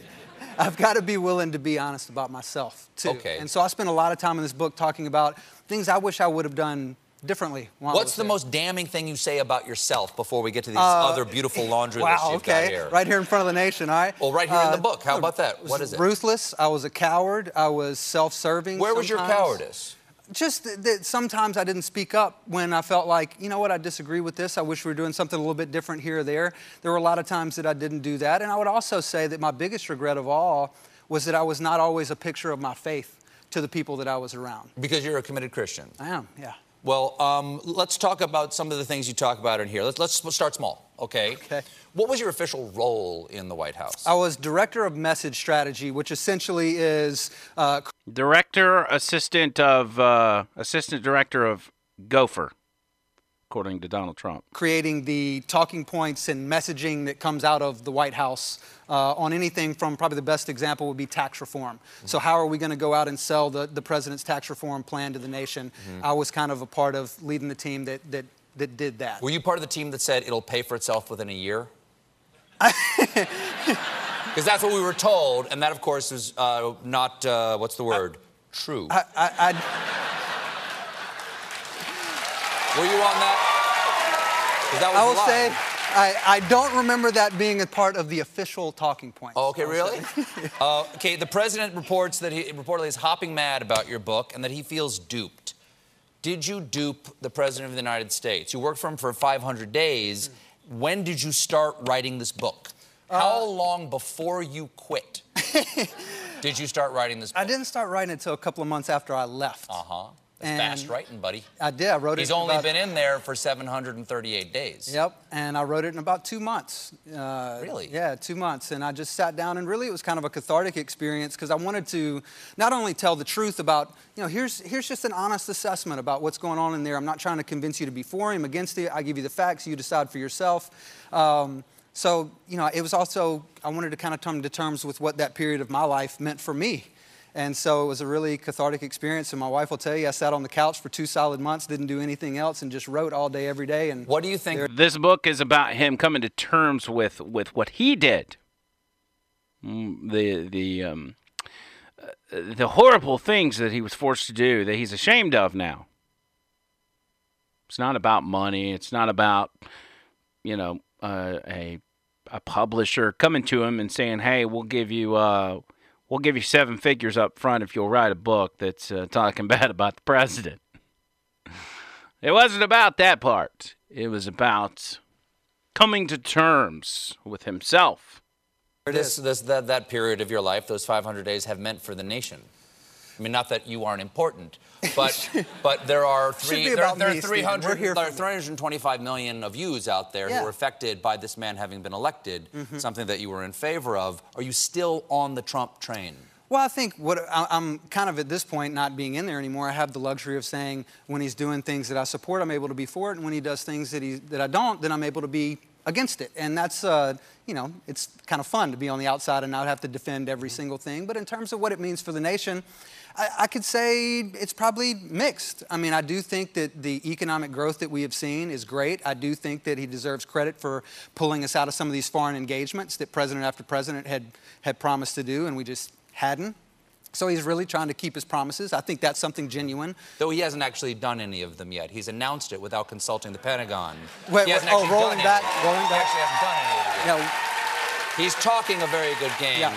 I've got to be willing to be honest about myself too. Okay. And so I spent a lot of time in this book talking about things I wish I would have done differently. What's the most damning thing you say about yourself before we get to these Uh, other beautiful laundry wow, lists you've okay. got here? Right here in front of the nation, all right? Well, right here in the Uh, book. How about that? What is it? Ruthless. I was a coward. I was self-serving. Where was your cowardice? Just that, that sometimes I didn't speak up when I felt like, you know what, I disagree with this. I wish we were doing something a little bit different here or there. There were a lot of times that I didn't do that. And I would also say that my biggest regret of all was that I was not always a picture of my faith to the people that I was around. Because you're a committed Christian. I am, yeah. Well, um, let's talk about some of the things you talk about in here. Let's, let's start small, okay? Okay. What was your official role in the White House? I was director of message strategy, which essentially is uh, Director, assistant of, uh, assistant director of Gopher, according to Donald Trump. creating the talking points and messaging that comes out of the White House uh, on anything from probably the best example would be tax reform. So, how are we going to go out and sell the, the president's tax reform plan to the nation? Mhm. I was kind of a part of leading the team that, that, that did that. Were you part of the team that said it'll pay for itself within a year? Because that's what we were told, and that, of course, is uh, not, uh, what's the word? True. I, I, I, were you on that? that I will lie. say, I, I don't remember that being a part of the official talking points. Oh, okay, really? uh, okay, the president reports that he reportedly is hopping mad about your book and that he feels duped. Did you dupe the president of the United States? You worked for him for 500 days. When did you start writing this book? How long before you quit did you start writing this book? I didn't start writing until a couple of months after I left. Uh huh. And fast writing, buddy. I did. I wrote it. He's only about- been in there for 738 days. Yep, and I wrote it in about two months. Uh, Really? Yeah, two months. And I just sat down, and really it was kind of a cathartic experience because I wanted to not only tell the truth about, you know, here's, here's just an honest assessment about what's going on in there. I'm not trying to convince you to be for him, against it. I give you the facts, you decide for yourself. Um, so, you know, it was also, I wanted to kind of come to terms with what that period of my life meant for me. And so it was a really cathartic experience. And my wife will tell you, I sat on the couch for two solid months, didn't do anything else, and just wrote all day, every day. And what do you think? This book is about him coming to terms with, with what he did. Mm, The the um, uh, the horrible things that he was forced to do that he's ashamed of now. It's not about money. It's not about you know uh, a a publisher coming to him and saying, "Hey, we'll give you uh, we'll give you seven figures up front if you'll write a book that's uh, talking bad about the president." It wasn't about that part. It was about coming to terms with himself. this, this, that, that period of your life, those 500 days, have meant for the nation? I mean, not that you aren't important, but but there are three there, about there are me, Stephen. 300 here there are 325 million of yous out there Yeah. who are affected by this man having been elected, Mhm. something that you were in favor of. Are you still on the Trump train? Well, I think what I'm kind of at this point, not being in there anymore, I have the luxury of saying when he's doing things that I support, I'm able to be for it, and when he does things that he that I don't, then I'm able to be against it. And that's, uh, you know, it's kind of fun to be on the outside and not have to defend every single thing. But in terms of what it means for the nation, I, I could say it's probably mixed. I mean, I do think that the economic growth that we have seen is great. I do think that he deserves credit for pulling us out of some of these foreign engagements that president after president had, had promised to do, and we just hadn't. So he's really trying to keep his promises. I think that's something genuine. Though he hasn't actually done any of them yet. He's announced it without consulting the Pentagon. Wait, he wait, oh, rolling back, rolling He back. actually hasn't done any of it yet. Yeah. He's talking a very good game Yeah.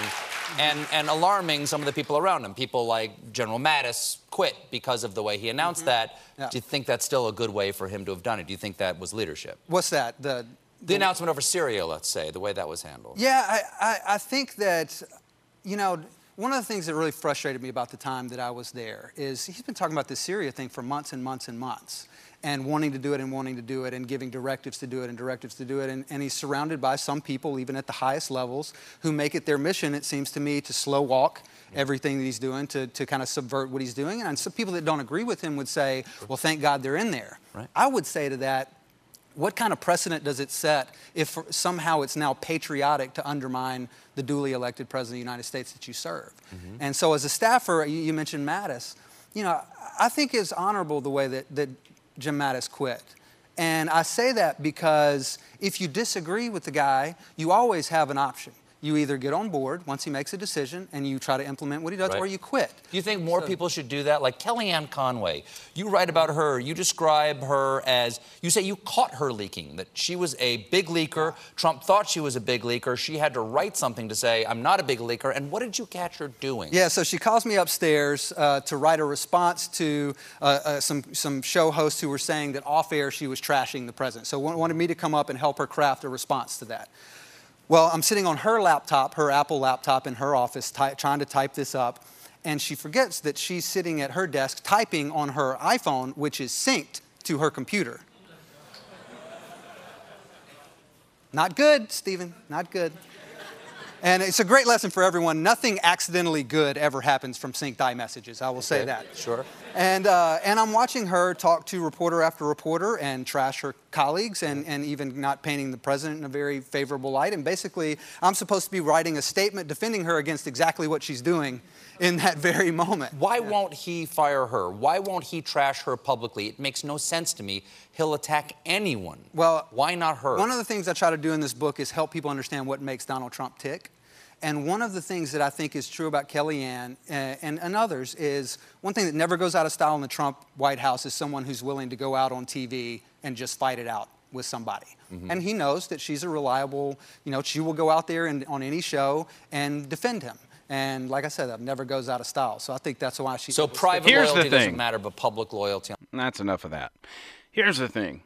And, and alarming some of the people around him. People like General Mattis quit because of the way he announced that. Mm-hmm. Yeah. Do you think that's still a good way for him to have done it? Do you think that was leadership? What's that? The The announcement over Syria, let's say, the way that was handled. Yeah, I, I, I think that, you know, one of the things that really frustrated me about the time that I was there is he's been talking about this Syria thing for months and months and months and wanting to do it and wanting to do it and giving directives to do it and directives to do it. And, and he's surrounded by some people, even at the highest levels, who make it their mission, it seems to me, to slow walk everything that he's doing, to, to kind of subvert what he's doing. And some people that don't agree with him would say, well, thank God they're in there. Right. I would say to that, what kind of precedent does it set if somehow it's now patriotic to undermine the duly elected president of the United States that you serve? Mm-hmm. And so, as a staffer, you, you mentioned Mattis. You know, I think it's honorable the way that, that Jim Mattis quit. And I say that because if you disagree with the guy, you always have an option. You either get on board once he makes a decision and you try to implement what he does, Right. or you quit. Do you think more people should do that? Like Kellyanne Conway, you write about her, you describe her as, you say you caught her leaking, that she was a big leaker. Trump thought she was a big leaker. She had to write something to say, I'm not a big leaker. And what did you catch her doing? Yeah, so she calls me upstairs uh, to write a response to uh, uh, some, some show hosts who were saying that off air she was trashing the president. So wanted me to come up and help her craft a response to that. Well, I'm sitting on her laptop, her Apple laptop in her office, ty- trying to type this up, and she forgets that she's sitting at her desk typing on her iPhone, which is synced to her computer. Not good, Stephen, not good. And it's a great lesson for everyone. Nothing accidentally good ever happens from synced iMessages. I will say Okay, that. Sure. And, uh, and I'm watching her talk to reporter after reporter and trash her colleagues and, and even not painting the president in a very favorable light. And basically, I'm supposed to be writing a statement defending her against exactly what she's doing in that very moment. Why won't he fire her? Why won't he trash her publicly? It makes no sense to me. He'll attack anyone. Well, why not her? One of the things I try to do in this book is help people understand what makes Donald Trump tick. And one of the things that I think is true about Kellyanne uh, and, and others is one thing that never goes out of style in the Trump White House is someone who's willing to go out on TV and just fight it out with somebody. Mhm. And he knows that she's a reliable, you know, she will go out there and on any show and defend him. And like I said, that never goes out of style. So I think that's why she. so private Here's the loyalty doesn't matter, but public loyalty. That's enough of that. Here's the thing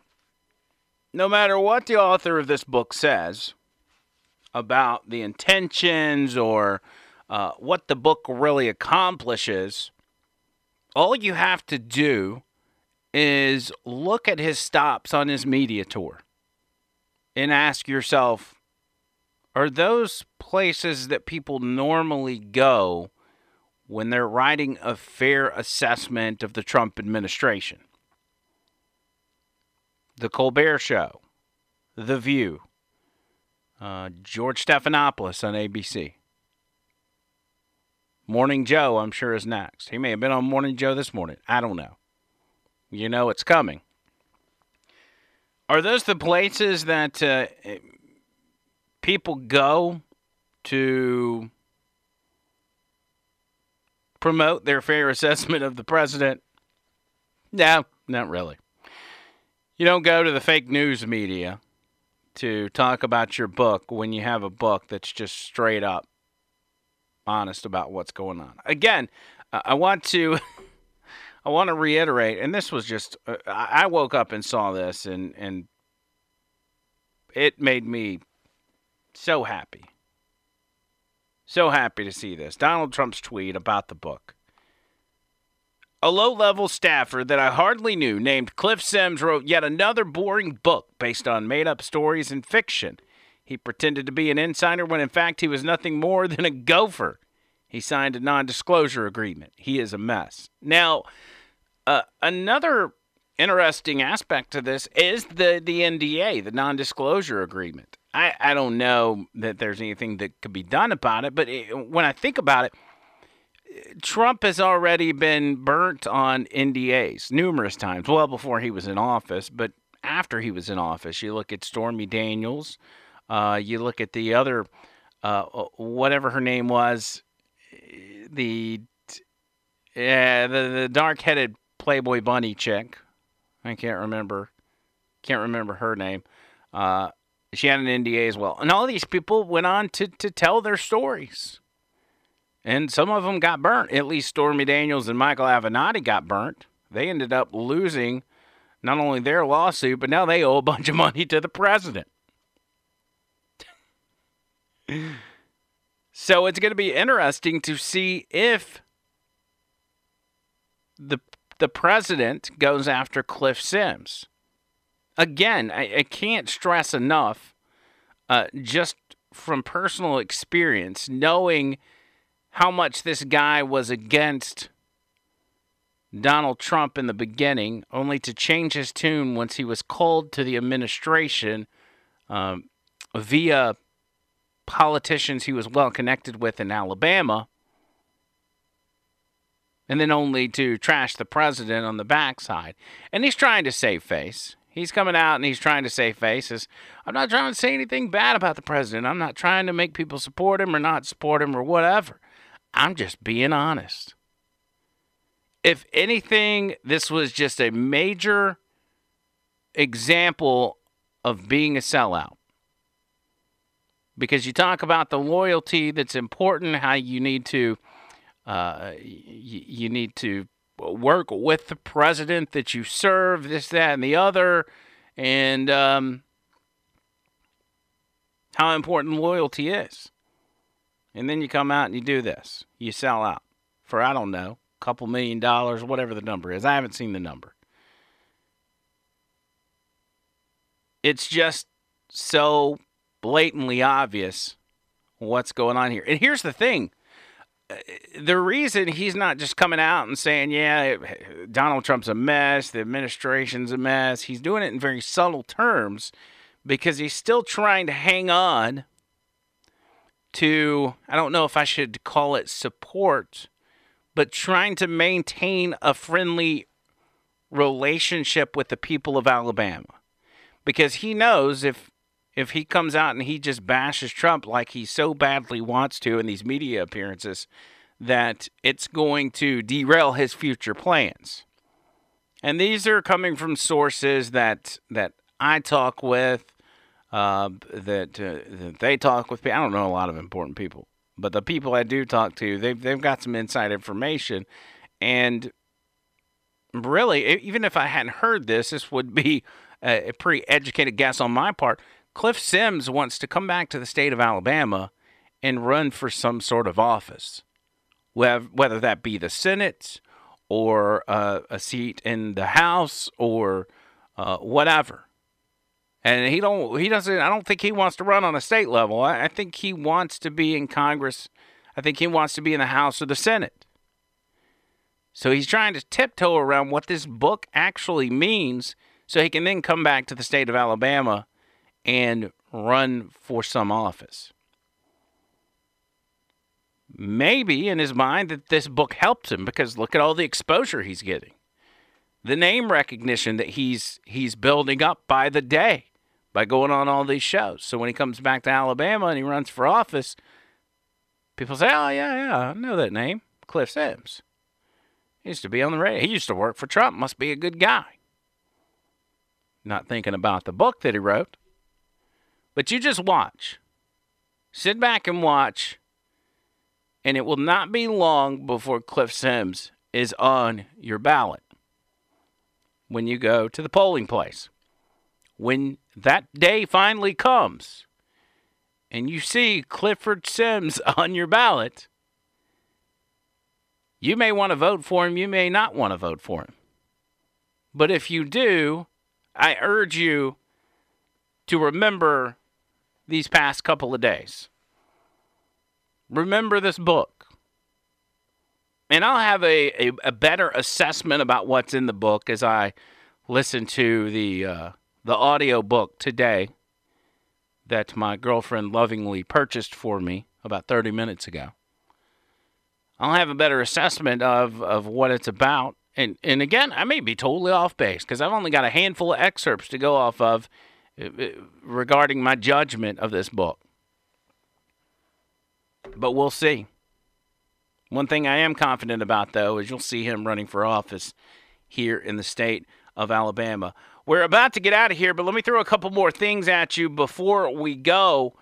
no matter what the author of this book says about the intentions or uh, what the book really accomplishes, all you have to do is look at his stops on his media tour and ask yourself are those places that people normally go when they're writing a fair assessment of the Trump administration? The Colbert Show, The View, uh, George Stephanopoulos on ABC. Morning Joe, I'm sure, is next. He may have been on Morning Joe this morning. I don't know. You know it's coming. Are those the places that uh, people go to promote their fair assessment of the president? No, not really. You don't go to the fake news media to talk about your book when you have a book that's just straight up honest about what's going on. Again, I want to I want to reiterate and this was just uh, I woke up and saw this and and it made me so happy. So happy to see this. Donald Trump's tweet about the book. A low level staffer that I hardly knew, named Cliff Sims, wrote yet another boring book based on made up stories and fiction. He pretended to be an insider when in fact he was nothing more than a gopher. He signed a non disclosure agreement. He is a mess. Now, uh, another interesting aspect to this is the, the NDA, the non disclosure agreement. I, I don't know that there's anything that could be done about it, but it, when I think about it, Trump has already been burnt on NDAs numerous times, well before he was in office, but after he was in office. You look at Stormy Daniels, uh, you look at the other, uh, whatever her name was, the yeah, the, the dark-headed Playboy bunny chick. I can't remember, can't remember her name. Uh, she had an NDA as well, and all these people went on to to tell their stories and some of them got burnt. At least Stormy Daniels and Michael Avenatti got burnt. They ended up losing not only their lawsuit, but now they owe a bunch of money to the president. So it's going to be interesting to see if the the president goes after Cliff Sims. Again, I, I can't stress enough, uh, just from personal experience, knowing how much this guy was against Donald Trump in the beginning, only to change his tune once he was called to the administration um, via politicians he was well connected with in Alabama, and then only to trash the president on the backside. And he's trying to save face. He's coming out and he's trying to save faces. I'm not trying to say anything bad about the president. I'm not trying to make people support him or not support him or whatever. I'm just being honest. If anything, this was just a major example of being a sellout because you talk about the loyalty that's important, how you need to uh, y- you need to work with the president that you serve, this, that, and the other, and um, how important loyalty is. And then you come out and you do this. You sell out for I don't know, a couple million dollars, whatever the number is. I haven't seen the number. It's just so blatantly obvious what's going on here. And here's the thing uh, the reason he's not just coming out and saying, yeah, Donald Trump's a mess, the administration's a mess, he's doing it in very subtle terms because he's still trying to hang on to, I don't know if I should call it support, but trying to maintain a friendly relationship with the people of Alabama. Because he knows if if he comes out and he just bashes Trump like he so badly wants to in these media appearances, that it's going to derail his future plans. And these are coming from sources that that I talk with, uh, that, uh, that they talk with. I don't know a lot of important people, but the people I do talk to, they've they've got some inside information, and really, even if I hadn't heard this, this would be a, a pretty educated guess on my part. Cliff Sims wants to come back to the state of Alabama and run for some sort of office, whether that be the Senate or uh, a seat in the House or uh, whatever. And he don't he doesn't I don't think he wants to run on a state level. I, I think he wants to be in Congress. I think he wants to be in the House or the Senate. So he's trying to tiptoe around what this book actually means so he can then come back to the state of Alabama and run for some office. Maybe in his mind that this book helps him because look at all the exposure he's getting. The name recognition that he's he's building up by the day by going on all these shows. So when he comes back to Alabama and he runs for office, people say, "Oh yeah, yeah, I know that name, Cliff Sims. He used to be on the radio. He used to work for Trump. Must be a good guy." Not thinking about the book that he wrote. But you just watch. Sit back and watch. And it will not be long before Cliff Sims is on your ballot when you go to the polling place. When that day finally comes and you see Clifford Sims on your ballot, you may want to vote for him, you may not want to vote for him. But if you do, I urge you to remember these past couple of days. Remember this book. And I'll have a, a, a better assessment about what's in the book as I listen to the uh, the audio book today that my girlfriend lovingly purchased for me about 30 minutes ago. I'll have a better assessment of, of what it's about. And, and again, I may be totally off base because I've only got a handful of excerpts to go off of uh, uh, regarding my judgment of this book. But we'll see. One thing I am confident about, though, is you'll see him running for office here in the state of Alabama. We're about to get out of here, but let me throw a couple more things at you before we go.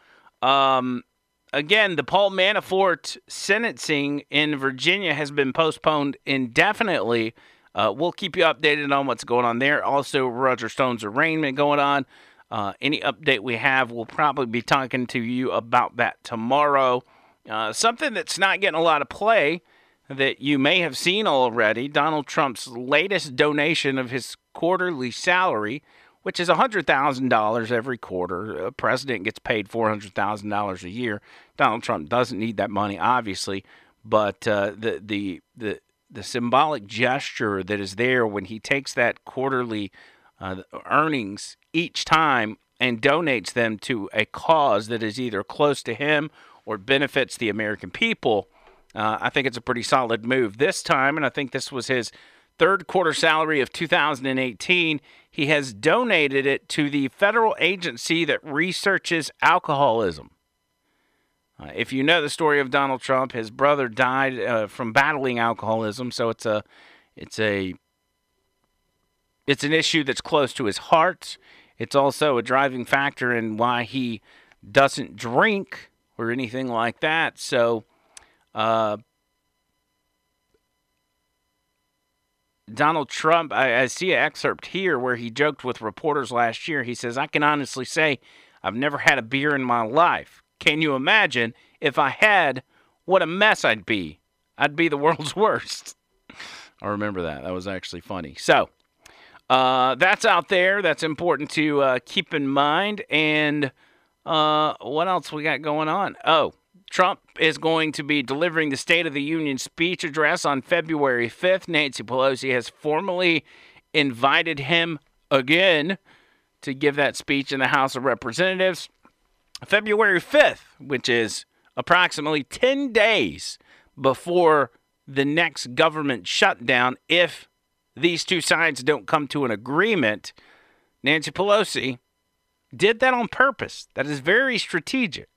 Um, again, the Paul Manafort sentencing in Virginia has been postponed indefinitely. Uh, we'll keep you updated on what's going on there. Also, Roger Stone's arraignment going on. Uh, any update we have, we'll probably be talking to you about that tomorrow. Uh, something that's not getting a lot of play that you may have seen already Donald Trump's latest donation of his quarterly salary, which is $100,000 every quarter. A president gets paid $400,000 a year. Donald Trump doesn't need that money, obviously, but uh, the, the, the, the symbolic gesture that is there when he takes that quarterly uh, earnings each time and donates them to a cause that is either close to him or benefits the American people, uh, I think it's a pretty solid move. This time, and I think this was his third quarter salary of 2018, he has donated it to the federal agency that researches alcoholism. Uh, if you know the story of Donald Trump, his brother died uh, from battling alcoholism, so it's a it's a it's an issue that's close to his heart. It's also a driving factor in why he doesn't drink or anything like that. So, uh, Donald Trump, I, I see an excerpt here where he joked with reporters last year. He says, I can honestly say I've never had a beer in my life. Can you imagine if I had what a mess I'd be? I'd be the world's worst. I remember that. That was actually funny. So, uh, that's out there. That's important to uh, keep in mind. And uh, what else we got going on? Oh, Trump is going to be delivering the State of the Union speech address on February 5th. Nancy Pelosi has formally invited him again to give that speech in the House of Representatives. February 5th, which is approximately 10 days before the next government shutdown, if these two sides don't come to an agreement, Nancy Pelosi did that on purpose. That is very strategic.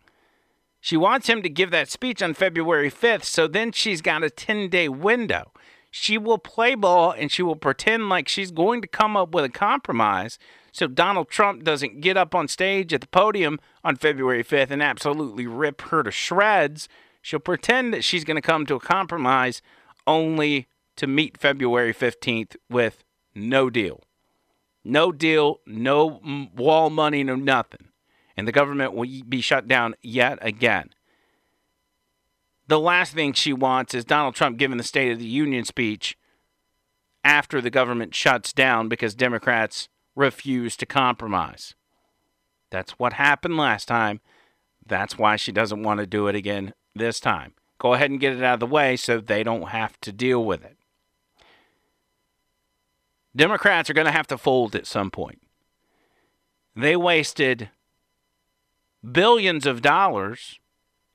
She wants him to give that speech on February 5th, so then she's got a 10 day window. She will play ball and she will pretend like she's going to come up with a compromise so Donald Trump doesn't get up on stage at the podium on February 5th and absolutely rip her to shreds. She'll pretend that she's going to come to a compromise only to meet February 15th with no deal. No deal, no wall money, no nothing. And the government will be shut down yet again. The last thing she wants is Donald Trump giving the State of the Union speech after the government shuts down because Democrats refuse to compromise. That's what happened last time. That's why she doesn't want to do it again this time. Go ahead and get it out of the way so they don't have to deal with it. Democrats are going to have to fold at some point. They wasted billions of dollars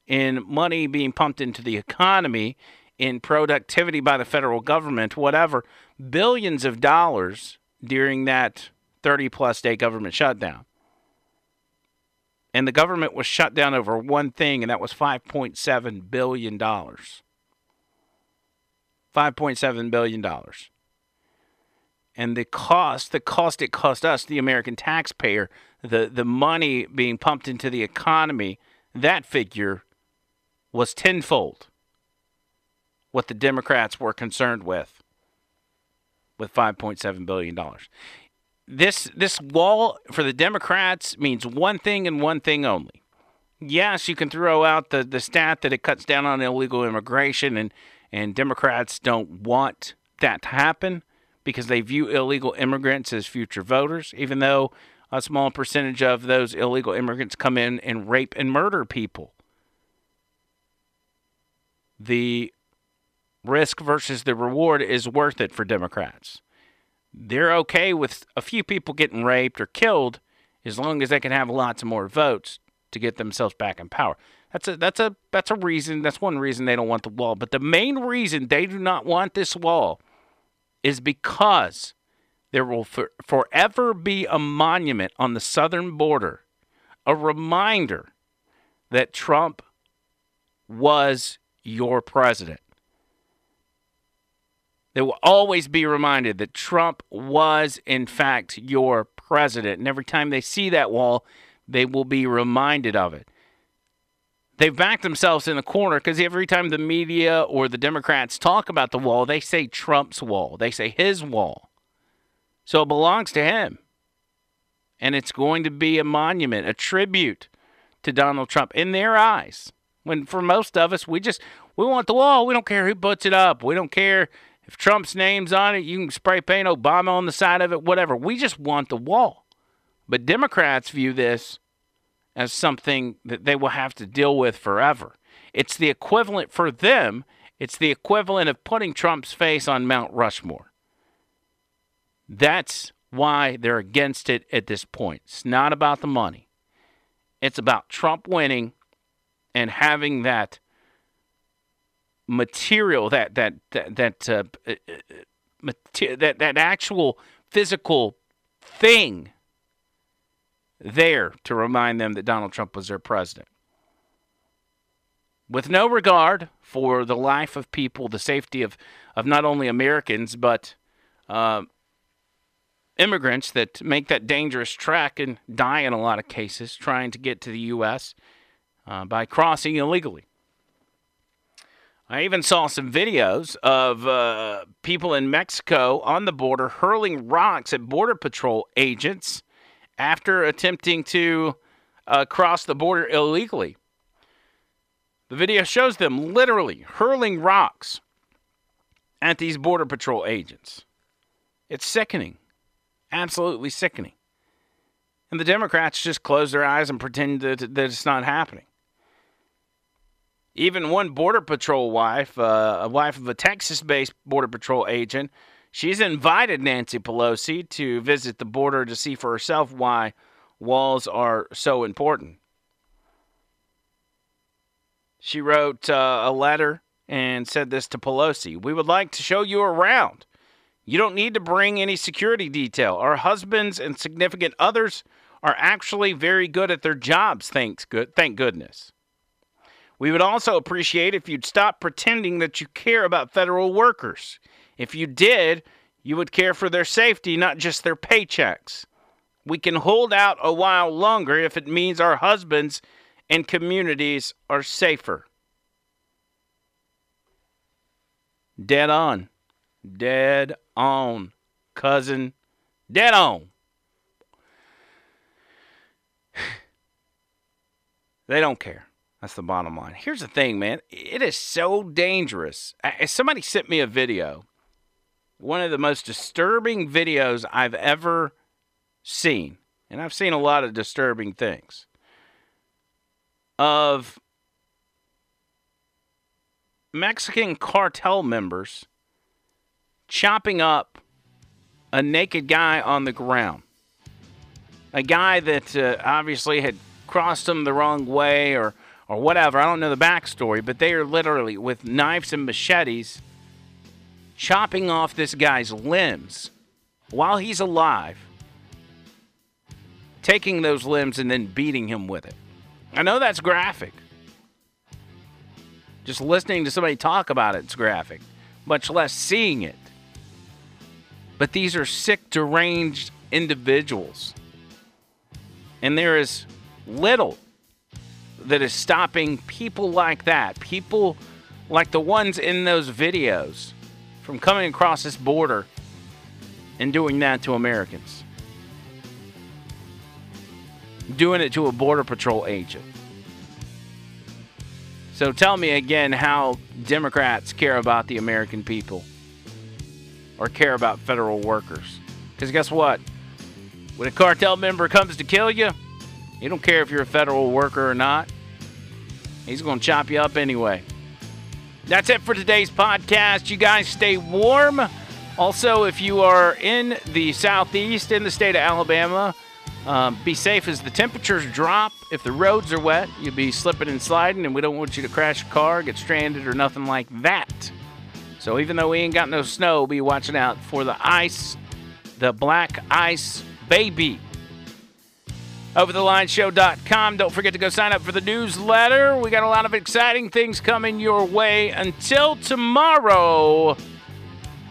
in money being pumped into the economy, in productivity by the federal government, whatever, billions of dollars during that 30 plus day government shutdown. And the government was shut down over one thing, and that was $5.7 billion. $5.7 billion and the cost, the cost it cost us, the American taxpayer, the, the money being pumped into the economy, that figure was tenfold what the Democrats were concerned with, with $5.7 billion. This, this wall for the Democrats means one thing and one thing only. Yes, you can throw out the, the stat that it cuts down on illegal immigration, and, and Democrats don't want that to happen because they view illegal immigrants as future voters, even though a small percentage of those illegal immigrants come in and rape and murder people. The risk versus the reward is worth it for Democrats. They're okay with a few people getting raped or killed as long as they can have lots more votes to get themselves back in power. That's a that's a that's a reason. That's one reason they don't want the wall. But the main reason they do not want this wall is because there will for, forever be a monument on the southern border, a reminder that Trump was your president. They will always be reminded that Trump was, in fact, your president. And every time they see that wall, they will be reminded of it. They've backed themselves in the corner because every time the media or the Democrats talk about the wall, they say Trump's wall. They say his wall. So it belongs to him. And it's going to be a monument, a tribute to Donald Trump in their eyes. When for most of us, we just we want the wall. We don't care who puts it up. We don't care if Trump's name's on it. You can spray paint Obama on the side of it, whatever. We just want the wall. But Democrats view this as something that they will have to deal with forever. It's the equivalent for them. It's the equivalent of putting Trump's face on Mount Rushmore. That's why they're against it at this point. It's not about the money. It's about Trump winning and having that material, that that that that uh, uh, mate- that that actual physical thing there to remind them that Donald Trump was their president. With no regard for the life of people, the safety of, of not only Americans, but uh, immigrants that make that dangerous trek and die in a lot of cases trying to get to the U.S. Uh, by crossing illegally. I even saw some videos of uh, people in Mexico on the border hurling rocks at Border Patrol agents after attempting to uh, cross the border illegally. The video shows them literally hurling rocks at these Border Patrol agents. It's sickening. Absolutely sickening. And the Democrats just close their eyes and pretend that, that it's not happening. Even one Border Patrol wife, uh, a wife of a Texas based Border Patrol agent, she's invited Nancy Pelosi to visit the border to see for herself why walls are so important. She wrote uh, a letter and said this to Pelosi We would like to show you around. You don't need to bring any security detail. Our husbands and significant others are actually very good at their jobs, thanks good thank goodness. We would also appreciate if you'd stop pretending that you care about federal workers. If you did, you would care for their safety, not just their paychecks. We can hold out a while longer if it means our husbands and communities are safer. Dead on. Dead on. Cousin. Dead on. They don't care. That's the bottom line. Here's the thing, man. It is so dangerous. Somebody sent me a video. One of the most disturbing videos I've ever seen. And I've seen a lot of disturbing things. Of Mexican cartel members chopping up a naked guy on the ground. A guy that uh, obviously had crossed them the wrong way or, or whatever. I don't know the backstory, but they are literally with knives and machetes chopping off this guy's limbs while he's alive, taking those limbs and then beating him with it. I know that's graphic. Just listening to somebody talk about it, it's graphic, much less seeing it. But these are sick, deranged individuals. And there is little that is stopping people like that, people like the ones in those videos, from coming across this border and doing that to Americans. Doing it to a Border Patrol agent. So tell me again how Democrats care about the American people or care about federal workers. Because guess what? When a cartel member comes to kill you, he don't care if you're a federal worker or not. He's going to chop you up anyway. That's it for today's podcast. You guys stay warm. Also, if you are in the southeast in the state of Alabama, um, be safe as the temperatures drop. If the roads are wet, you'll be slipping and sliding, and we don't want you to crash a car, get stranded, or nothing like that. So even though we ain't got no snow, be watching out for the ice, the black ice baby. OverTheLineShow.com. Don't forget to go sign up for the newsletter. We got a lot of exciting things coming your way. Until tomorrow,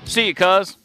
see you, cuz.